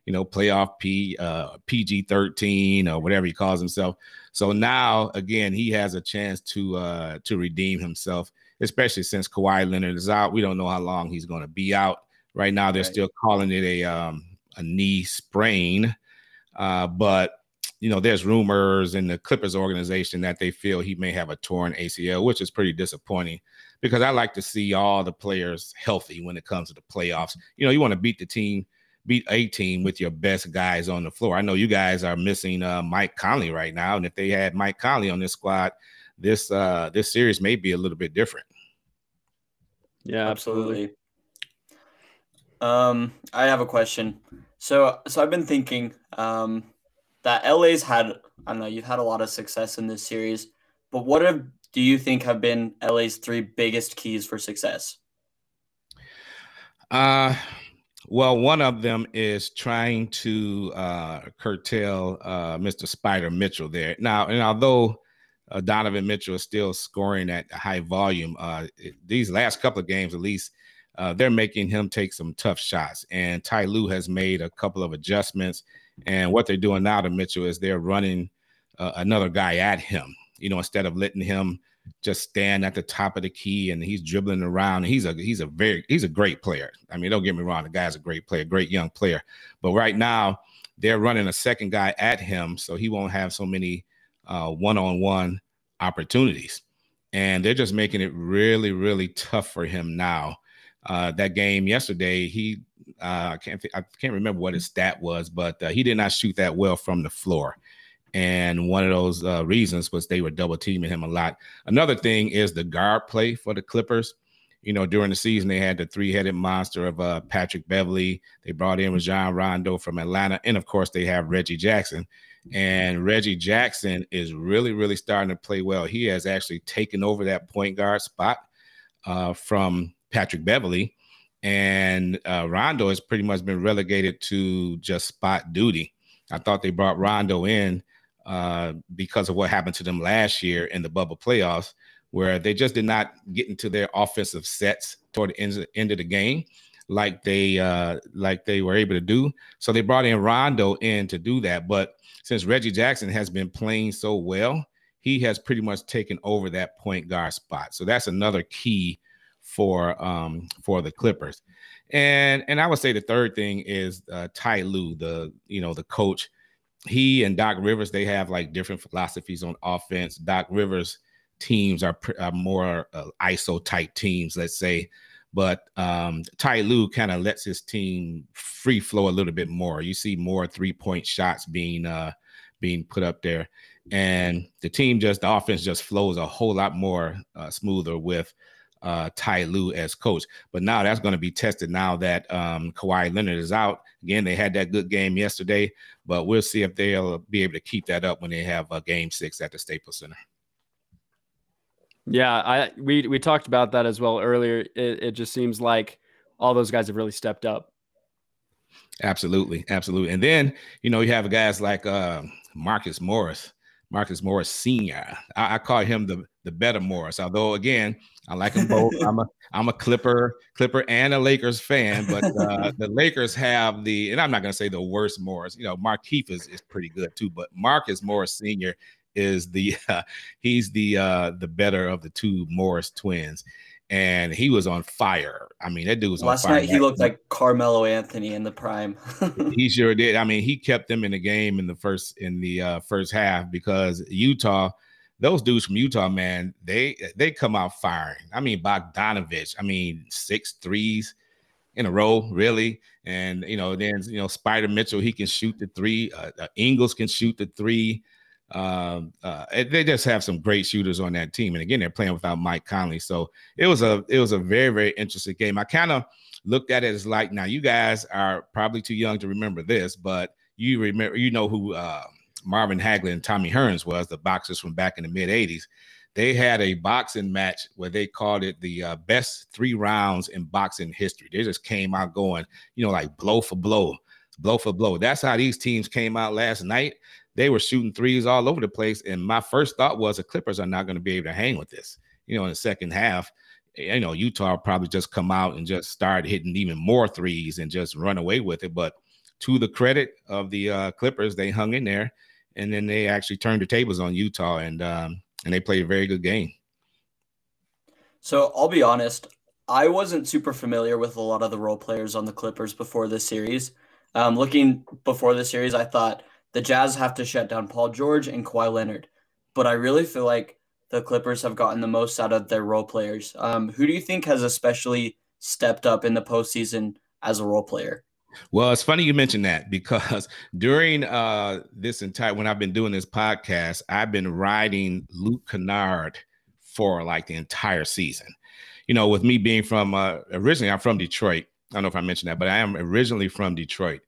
You know, playoff P uh, PG thirteen or whatever he calls himself. So now again, he has a chance to uh, to redeem himself, especially since Kawhi Leonard is out. We don't know how long he's going to be out. Right now, they're right. still calling it a um, a knee sprain, uh, but you know, there's rumors in the Clippers organization that they feel he may have a torn ACL, which is pretty disappointing because I like to see all the players healthy when it comes to the playoffs. You know, you want to beat the team, beat a team with your best guys on the floor. I know you guys are missing uh, Mike Conley right now, and if they had Mike Conley on this squad, this uh, this series may be a little bit different. Yeah, absolutely. Um, I have a question. So, so I've been thinking um, that LA's had I don't know you've had a lot of success in this series, but what have do you think have been LA's three biggest keys for success? Uh, well, one of them is trying to uh, curtail uh, Mr. Spider Mitchell there. Now, and although uh, Donovan Mitchell is still scoring at high volume, uh, these last couple of games, at least, uh, they're making him take some tough shots. And Ty Lue has made a couple of adjustments. And what they're doing now to Mitchell is they're running uh, another guy at him, you know, instead of letting him just stand at the top of the key and he's dribbling around. He's a he's a very he's a great player. I mean, don't get me wrong, the guy's a great player, great young player. But right now, they're running a second guy at him, so he won't have so many uh, one-on-one opportunities. And they're just making it really, really tough for him now. Uh, that game yesterday, he uh, I can't I can't remember what his stat was, but uh, he did not shoot that well from the floor. And one of those uh, reasons was they were double teaming him a lot. Another thing is the guard play for the Clippers. You know, during the season, they had the three headed monster of uh, Patrick Beverley. They brought in Rajon Rondo from Atlanta. And of course, they have Reggie Jackson. And Reggie Jackson is really, really starting to play well. He has actually taken over that point guard spot uh, from Patrick Beverley. And uh, Rondo has pretty much been relegated to just spot duty. I thought they brought Rondo in uh, because of what happened to them last year in the bubble playoffs, where they just did not get into their offensive sets toward the end, end of the game like they uh, like they were able to do. So they brought in Rondo in to do that. But since Reggie Jackson has been playing so well, he has pretty much taken over that point guard spot. So that's another key for um, for the Clippers. And and I would say the third thing is uh, Ty Lue, the you know the coach he and Doc Rivers, they have like different philosophies on offense. Doc Rivers teams are, are more uh, ISO type teams, let's say. But um, Ty Lue kind of lets his team free flow a little bit more. You see more three point shots being uh, being put up there, and the team just the offense just flows a whole lot more uh, smoother with uh, Ty Lue as coach. But now that's going to be tested now that um, Kawhi Leonard is out. Again, they had that good game yesterday, but we'll see if they'll be able to keep that up when they have a game six at the Staples Center. Yeah, I we we talked about that as well earlier. It, it just seems like all those guys have really stepped up. Absolutely, absolutely. And then you know you have guys like uh, Marcus Morris. Marcus Morris Senior. I, I, call him the the better Morris. Although again, I like them both. I'm a I'm a Clipper Clipper and a Lakers fan, but uh, the Lakers have the and I'm not gonna say the worst Morris. You know, Markieff is is pretty good too, but Marcus Morris Senior is the uh, he's the uh, the better of the two Morris twins and he was on fire. I mean, that dude was last night. He looked like Carmelo Anthony in the prime. he sure did. I mean, he kept them in the game in the first in the uh, first half because Utah, those dudes from Utah, man, they they come out firing. I mean, Bogdanovich. I mean, six threes in a row, really. And you know, then you know, Spider Mitchell, he can shoot the three. Uh, uh Ingles can shoot the three. Um, uh, they just have some great shooters on that team, and again, they're playing without Mike Conley. So it was a it was a very very interesting game. I kind of looked at it as like now you guys are probably too young to remember this, but you remember you know who uh, Marvin Hagler and Tommy Hearns was the boxers from back in the mid '80s. They had a boxing match where they called it the uh, best three rounds in boxing history. They just came out going, you know, like blow for blow, blow for blow. That's how these teams came out last night they were shooting threes all over the place. And my first thought was the Clippers are not going to be able to hang with this. You know, in the second half, you know, Utah probably just come out and just start hitting even more threes and just run away with it. But to the credit of the uh, Clippers, they hung in there, and then they actually turned the tables on Utah, and um, and they played a very good game. So I'll be honest, I wasn't super familiar with a lot of the role players on the Clippers before this series. Um, looking before the series, I thought the Jazz have to shut down Paul George and Kawhi Leonard. But I really feel like the Clippers have gotten the most out of their role players. Um, who do you think has especially stepped up in the postseason as a role player? Well, it's funny you mentioned that because during uh, this entire when I've been doing this podcast, I've been riding Luke Kennard for like the entire season. You know, with me being from uh, originally, I'm from Detroit. I don't know if I mentioned that, but I am originally from Detroit.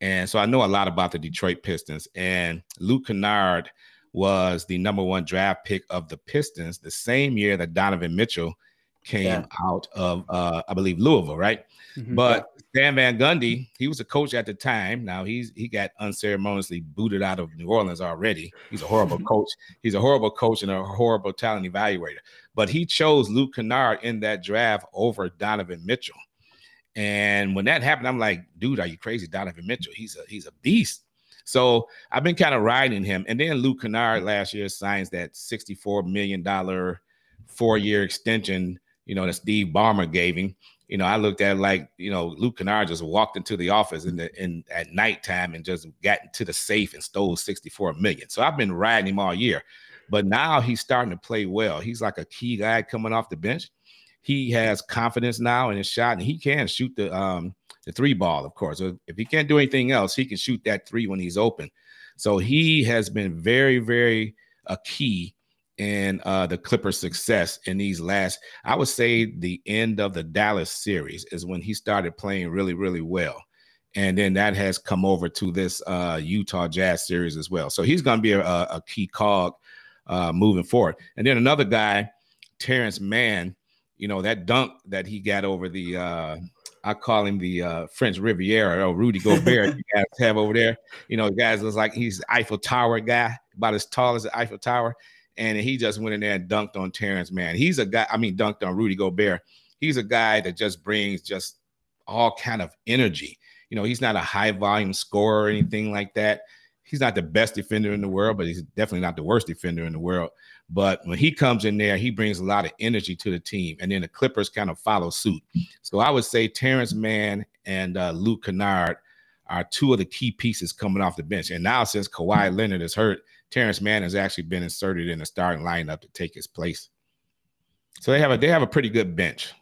And so I know a lot about the Detroit Pistons. And Luke Kennard was the number one draft pick of the Pistons the same year that Donovan Mitchell came yeah. out of, uh, I believe, Louisville, right? Mm-hmm. But Stan Van Gundy, he was a coach at the time. Now he's he got unceremoniously booted out of New Orleans already. He's a horrible coach. He's a horrible coach and a horrible talent evaluator. But he chose Luke Kennard in that draft over Donovan Mitchell. And when that happened, I'm like, dude, are you crazy? Donovan Mitchell, he's a he's a beast. So I've been kind of riding him. And then Luke Kennard last year signs that $64 million four-year extension, you know, that Steve Ballmer gave him. You know, I looked at like, you know, Luke Kennard just walked into the office in the in at nighttime and just got into the safe and stole 64 million. So I've been riding him all year. But now he's starting to play well. He's like a key guy coming off the bench. He has confidence now in his shot, and he can shoot the um the three ball, of course. If he can't do anything else, he can shoot that three when he's open. So he has been very, very a key in uh, the Clippers' success in these last, I would say, the end of the Dallas series is when he started playing really, really well. And then that has come over to this uh, Utah Jazz series as well. So he's going to be a, a, key cog uh, moving forward. And then another guy, Terance Mann, you know, that dunk that he got over the uh, I call him the uh, French Riviera or Rudy Gobert you guys have over there. You know, guys looks like he's Eiffel Tower guy, about as tall as the Eiffel Tower. And he just went in there and dunked on Terance Mann. He's a guy, I mean, dunked on Rudy Gobert. He's a guy that just brings just all kind of energy. You know, he's not a high volume scorer or anything like that. He's not the best defender in the world, but he's definitely not the worst defender in the world. But when he comes in there, he brings a lot of energy to the team. And then the Clippers kind of follow suit. So I would say Terance Mann and uh, Luke Kennard are two of the key pieces coming off the bench. And now, since Kawhi Leonard is hurt, Terance Mann has actually been inserted in the starting lineup to take his place. So they have a they have a pretty good bench.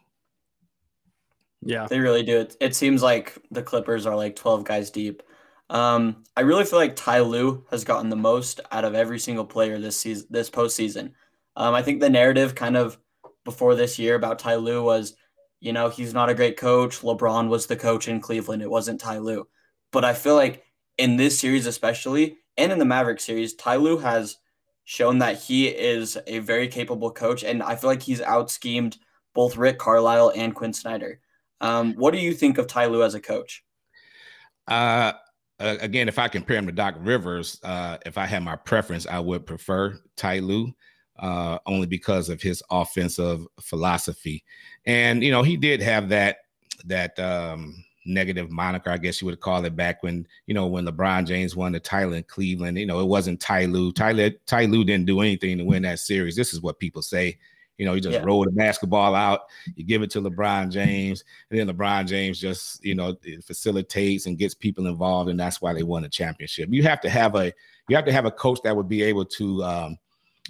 Yeah, they really do. It, it seems like the Clippers are like 12 guys deep. Um, I really feel like Ty Lue has gotten the most out of every single player this season, this postseason. Um, I think the narrative kind of before this year about Ty Lue was, you know, he's not a great coach. LeBron was the coach in Cleveland. It wasn't Ty Lue. But I feel like in this series, especially, and in the Maverick series, Ty Lue has shown that he is a very capable coach. And I feel like he's out schemed both Rick Carlisle and Quin Snyder. Um, what do you think of Ty Lue as a coach? Uh, again, if I compare him to Doc Rivers, uh, if I had my preference, I would prefer Ty Lue, uh, only because of his offensive philosophy. And you know, he did have that that um, negative moniker, I guess you would call it, back when you know when LeBron James won the title in Cleveland. You know, it wasn't Ty Lue. Ty, Ty Lue didn't do anything to win that series. This is what people say. You know, you just yeah. roll the basketball out, you give it to LeBron James, and then LeBron James just, you know, facilitates and gets people involved, and that's why they won the championship. You have to have a you have to have a coach that would be able to um,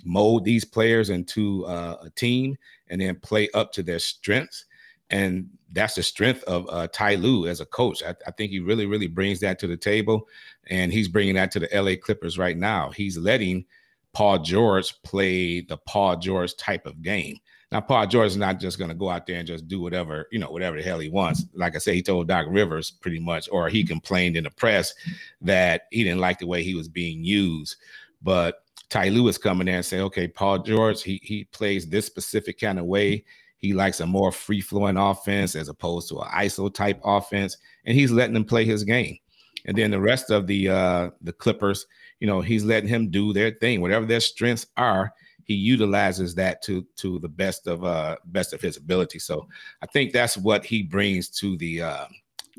mold these players into uh, a team and then play up to their strengths. And that's the strength of uh, Ty Lue as a coach. I, I, think he really, really brings that to the table, and he's bringing that to the LA Clippers right now. He's letting Paul George play the Paul George type of game. Now, Paul George is not just going to go out there and just do whatever, you know, whatever the hell he wants. Like I say, he told Doc Rivers pretty much, or he complained in the press that he didn't like the way he was being used. But Ty Lue's coming there and say, okay, Paul George, he he plays this specific kind of way. He likes a more free flowing offense as opposed to an ISO type offense, and he's letting them play his game. And then the rest of the uh, the Clippers, you know, he's letting him do their thing. Whatever their strengths are, he utilizes that to to the best of uh best of his ability. So I think that's what he brings to the uh,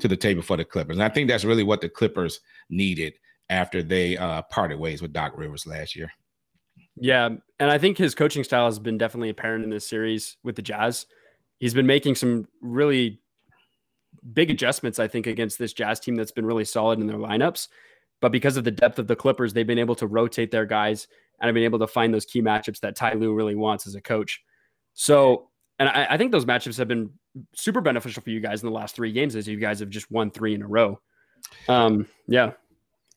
to the table for the Clippers. And I think that's really what the Clippers needed after they uh, parted ways with Doc Rivers last year. Yeah, and I think his coaching style has been definitely apparent in this series with the Jazz. He's been making some really big adjustments, I think, against this Jazz team that's been really solid in their lineups. But because of the depth of the Clippers, they've been able to rotate their guys and have been able to find those key matchups that Ty Lue really wants as a coach. So, and I, I think those matchups have been super beneficial for you guys in the last three games as you guys have just won three in a row. Um, yeah,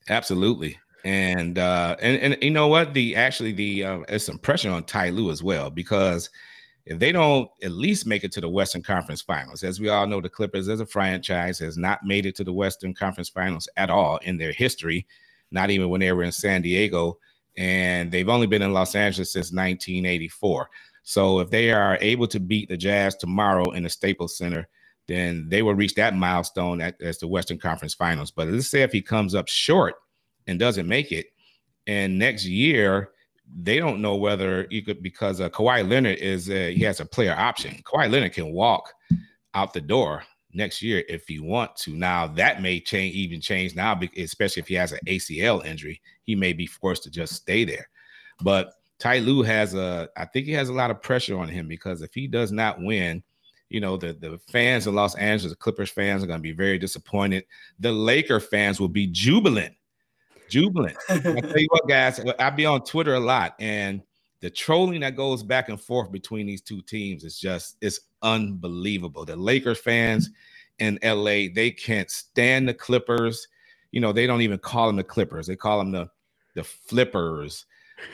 absolutely. And uh, and and you know what? The actually the uh, there's some pressure on Ty Lue as well because if they don't at least make it to the Western Conference Finals, as we all know, the Clippers as a franchise has not made it to the Western Conference Finals at all in their history, not even when they were in San Diego. And they've only been in Los Angeles since 1984. So if they are able to beat the Jazz tomorrow in the Staples Center, then they will reach that milestone at, as the Western Conference Finals. But let's say if he comes up short and doesn't make it, and next year they don't know whether you could because uh, Kawhi Leonard is uh, he has a player option. Kawhi Leonard can walk out the door next year if you want to. Now that may change, even change now, especially if he has an ACL injury, he may be forced to just stay there. But Ty Lue has a, I think he has a lot of pressure on him because if he does not win, you know, the, the fans in Los Angeles, the Clippers fans are going to be very disappointed. The Laker fans will be jubilant, jubilant. I tell you what, guys, I be on Twitter a lot, and the trolling that goes back and forth between these two teams is just it's unbelievable. The Lakers fans in LA, they can't stand the Clippers. You know, they don't even call them the Clippers. They call them the the flippers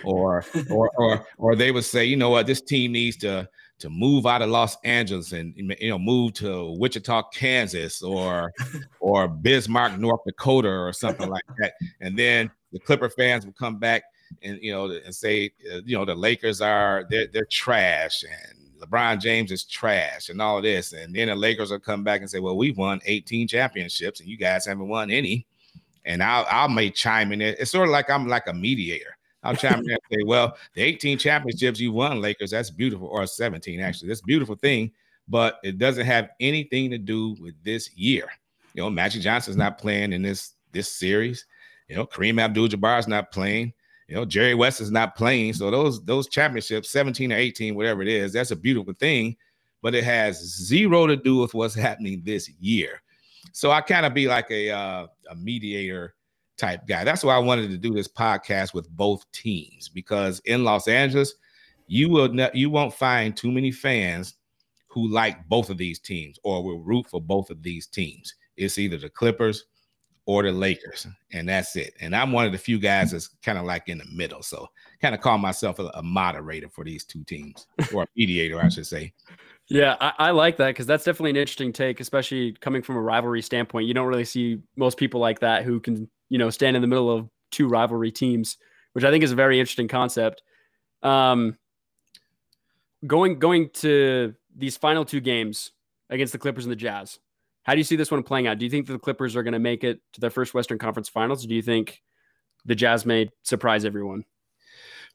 or or or or they would say, you know what, this team needs to to move out of Los Angeles and you know move to Wichita, Kansas, or or Bismarck, North Dakota, or something like that. And then the Clipper fans will come back and you know and say, uh, you know, the Lakers are they're they're trash and LeBron James is trash and all of this. And then the Lakers will come back and say, well, we've won 18 championships and you guys haven't won any. And I'll I'll may chime in. It's sort of like I'm like a mediator. I'll chime in say, well, the 18 championships you won, Lakers, that's beautiful, or 17 actually. That's beautiful thing, but it doesn't have anything to do with this year. You know, Magic Johnson's not playing in this this series. You know, Kareem Abdul-Jabbar is not playing. You know, Jerry West is not playing. So those those championships, 17 or 18, whatever it is, that's a beautiful thing, but it has zero to do with what's happening this year. So I kind of be like a uh, a mediator type guy. That's why I wanted to do this podcast with both teams because in Los Angeles, you will ne- you won't find too many fans who like both of these teams or will root for both of these teams. It's either the Clippers or the Lakers, and that's it. And I'm one of the few guys that's kind of like in the middle, so kind of call myself a, a moderator for these two teams or a mediator, I should say. Yeah, I, I, like that because that's definitely an interesting take, especially coming from a rivalry standpoint. You don't really see most people like that who can, you know, stand in the middle of two rivalry teams, which I think is a very interesting concept. Um, going going to these final two games against the Clippers and the Jazz, how do you see this one playing out? Do you think the Clippers are going to make it to their first Western Conference Finals? Do you think the Jazz may surprise everyone?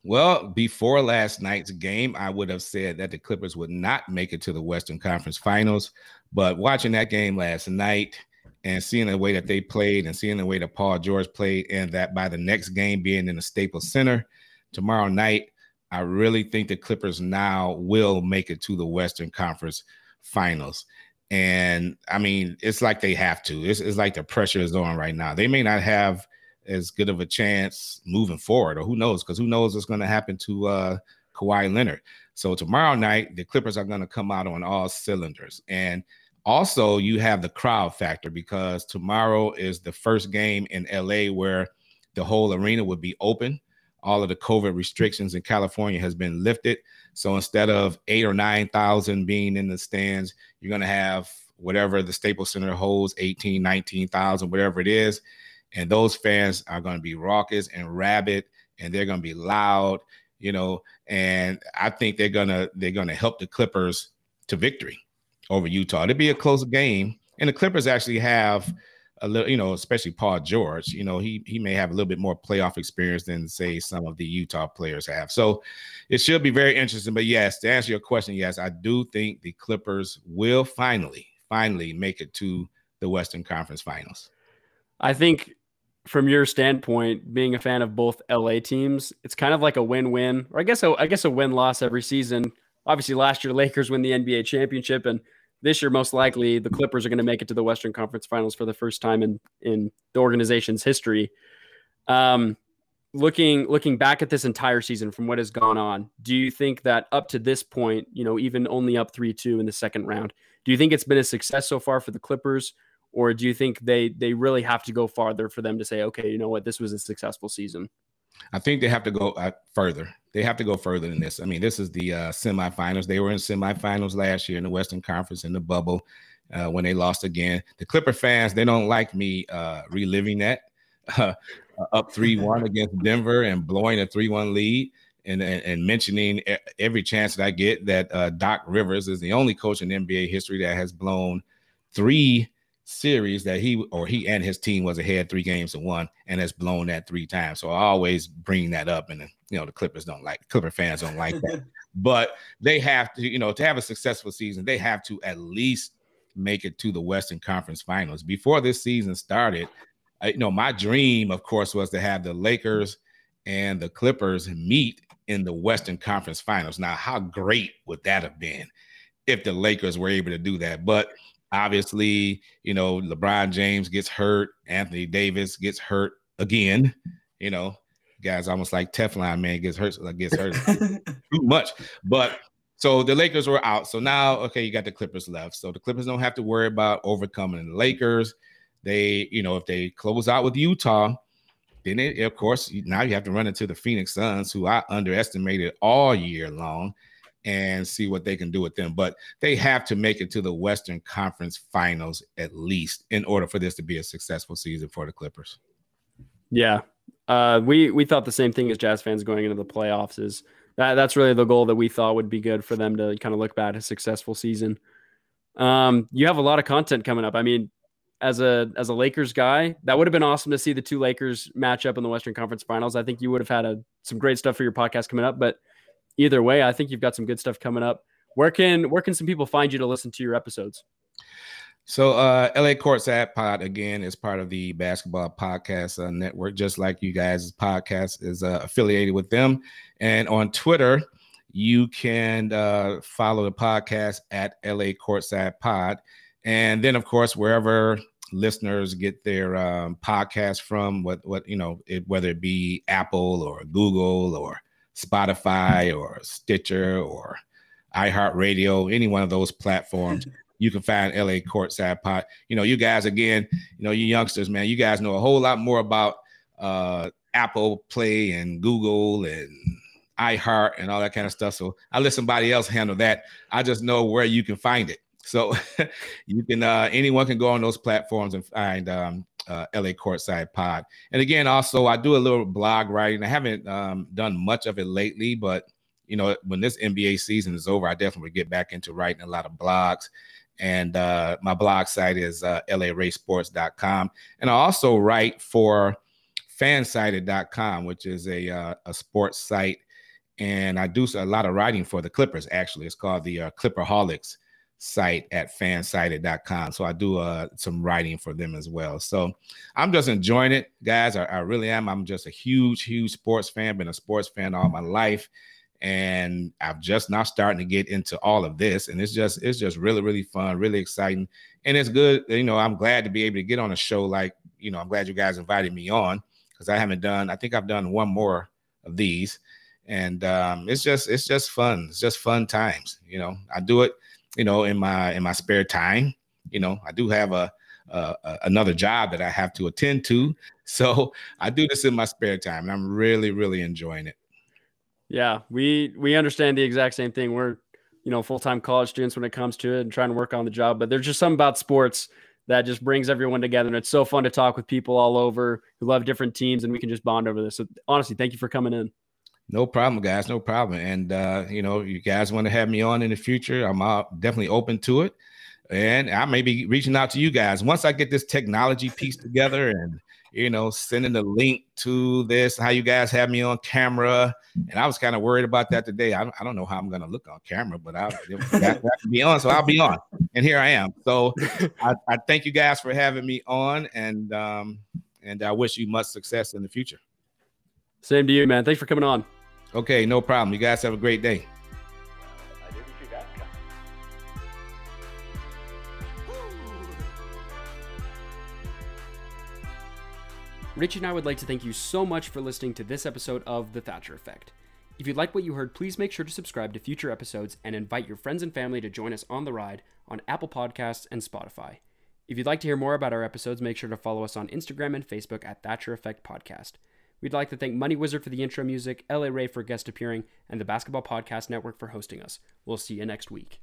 Well, before last night's game, I would have said that the Clippers would not make it to the Western Conference Finals. But watching that game last night and seeing the way that they played and seeing the way that Paul George played, and that by the next game being in the Staples Center tomorrow night, I really think the Clippers now will make it to the Western Conference Finals. And I mean, it's like they have to. It's, it's like the pressure is on right now. They may not have as good of a chance moving forward, or who knows? Because who knows what's going to happen to uh, Kawhi Leonard. So tomorrow night, the Clippers are going to come out on all cylinders, and also you have the crowd factor because tomorrow is the first game in LA where the whole arena would be open. All of the COVID restrictions in California has been lifted. So instead of eight or nine thousand being in the stands, you're going to have whatever the Staples Center holds 18, 19,000, whatever it is and those fans are going to be raucous and rabid and they're going to be loud you know and i think they're going to they're going to help the clippers to victory over utah. It'll be a close game. And the clippers actually have a little you know especially paul george you know he he may have a little bit more playoff experience than say some of the utah players have. So it should be very interesting. But yes to answer your question yes i do think the clippers will finally finally make it to the western conference finals. I think from your standpoint, being a fan of both LA teams, it's kind of like a win-win, or I guess a, I guess a win-loss every season. Obviously, last year Lakers win the NBA championship, and this year most likely the Clippers are going to make it to the Western Conference Finals for the first time in in the organization's history. Um, looking looking back at this entire season from what has gone on, do you think that up to this point, you know, even only up three two in the second round, do you think it's been a success so far for the Clippers? or do you think they they really have to go farther for them to say, okay, you know what, this was a successful season? I think they have to go uh, further. They have to go further than this. I mean, this is the uh, semifinals. They were in semifinals last year in the Western Conference in the bubble uh, when they lost again. The Clipper fans they don't like me uh, reliving that uh, up three one against Denver and blowing a three one lead. And, and, and, mentioning every chance that I get that uh, Doc Rivers is the only coach in NBA history that has blown three series that he or he and his team was ahead three games to one and has blown that three times. So I always bring that up, and you know the Clippers don't like Clipper fans don't like that, but they have to, you know, to have a successful season, they have to at least make it to the Western Conference Finals. Before this season started, I, you know, my dream, of course, was to have the Lakers and the Clippers meet in the Western Conference Finals. Now, how great would that have been if the Lakers were able to do that? But obviously, you know, LeBron James gets hurt, Anthony Davis gets hurt again. You know, guys almost like Teflon man gets hurt, gets hurt too much. But so the Lakers were out. So now, okay, you got the Clippers left. So the Clippers don't have to worry about overcoming the Lakers. They, you know, if they close out with Utah, then it, of course now you have to run into the Phoenix Suns, who I underestimated all year long, and see what they can do with them. But they have to make it to the Western Conference Finals at least in order for this to be a successful season for the Clippers. Yeah, uh, we we thought the same thing as Jazz fans going into the playoffs. Is that that's really the goal that we thought would be good for them to kind of look at a successful season. Um, you have a lot of content coming up. I mean, as a as a Lakers guy, that would have been awesome to see the two Lakers match up in the Western Conference Finals. I think you would have had a, some great stuff for your podcast coming up. But either way, I think you've got some good stuff coming up. Where can where can some people find you to listen to your episodes? So uh LA Courts Courtside Pod again is part of the Basketball Podcast uh, Network, just like you guys' podcast is uh, affiliated with them. And on Twitter, you can uh, follow the podcast at LA Courtside Pod. And then, of course, wherever listeners get their um, podcast from, what what you know, it, whether it be Apple or Google or Spotify or Stitcher or iHeartRadio, any one of those platforms, you can find LA Courtside Pod. You know, you guys again, you know, you youngsters, man, you guys know a whole lot more about uh, Apple Play and Google and iHeart and all that kind of stuff. So I let somebody else handle that. I just know where you can find it. So you can uh, anyone can go on those platforms and find um, uh, LA Courtside Pod. And again, also I do a little blog writing. I haven't um, done much of it lately, but you know when this NBA season is over, I definitely get back into writing a lot of blogs. And uh, my blog site is uh. And I also write for fansided.com, which is a, uh, a sports site. And I do a lot of writing for the Clippers, actually. It's called the uh, Clipperholics site at fansided.com. So I do uh, some writing for them as well. So I'm just enjoying it, guys. I, I, really am. I'm just a huge, huge sports fan, been a sports fan all my life. And I'm just now starting to get into all of this. And it's just, it's just really, really fun, really exciting. And it's good. You know, I'm glad to be able to get on a show like, you know, I'm glad you guys invited me on because I haven't done, I think I've done one more of these. And um, it's just, it's just fun. It's just fun times. You know, I do it you know, in my in my spare time. You know, I do have a, another job that I have to attend to, so I do this in my spare time, and I'm really really enjoying it. Yeah, we we understand the exact same thing. We're you know full time college students when it comes to it and trying to work on the job, but there's just something about sports that just brings everyone together, and it's so fun to talk with people all over who love different teams, and we can just bond over this. So honestly, thank you for coming in. No problem, guys. No problem. And uh, you know, you guys want to have me on in the future, I'm uh, definitely open to it. And I may be reaching out to you guys once I get this technology piece together and you know, sending the link to this, how you guys have me on camera. And I was kind of worried about that today. I, I don't know how I'm going to look on camera, but I'll have to be on. So I'll be on. And here I am. So I, I thank you guys for having me on. And, um, and I wish you much success in the future. Same to you, man. Thanks for coming on. Okay, no problem. You guys have a great day. Richie and I would like to thank you so much for listening to this episode of The Thatcher Effect. If you like what you heard, please make sure to subscribe to future episodes and invite your friends and family to join us on the ride on Apple Podcasts and Spotify. If you'd like to hear more about our episodes, make sure to follow us on Instagram and Facebook at Thatcher Effect Podcast. We'd like to thank Money Wizard for the intro music, LA Ray for guest appearing, and the Basketball Podcast Network for hosting us. We'll see you next week.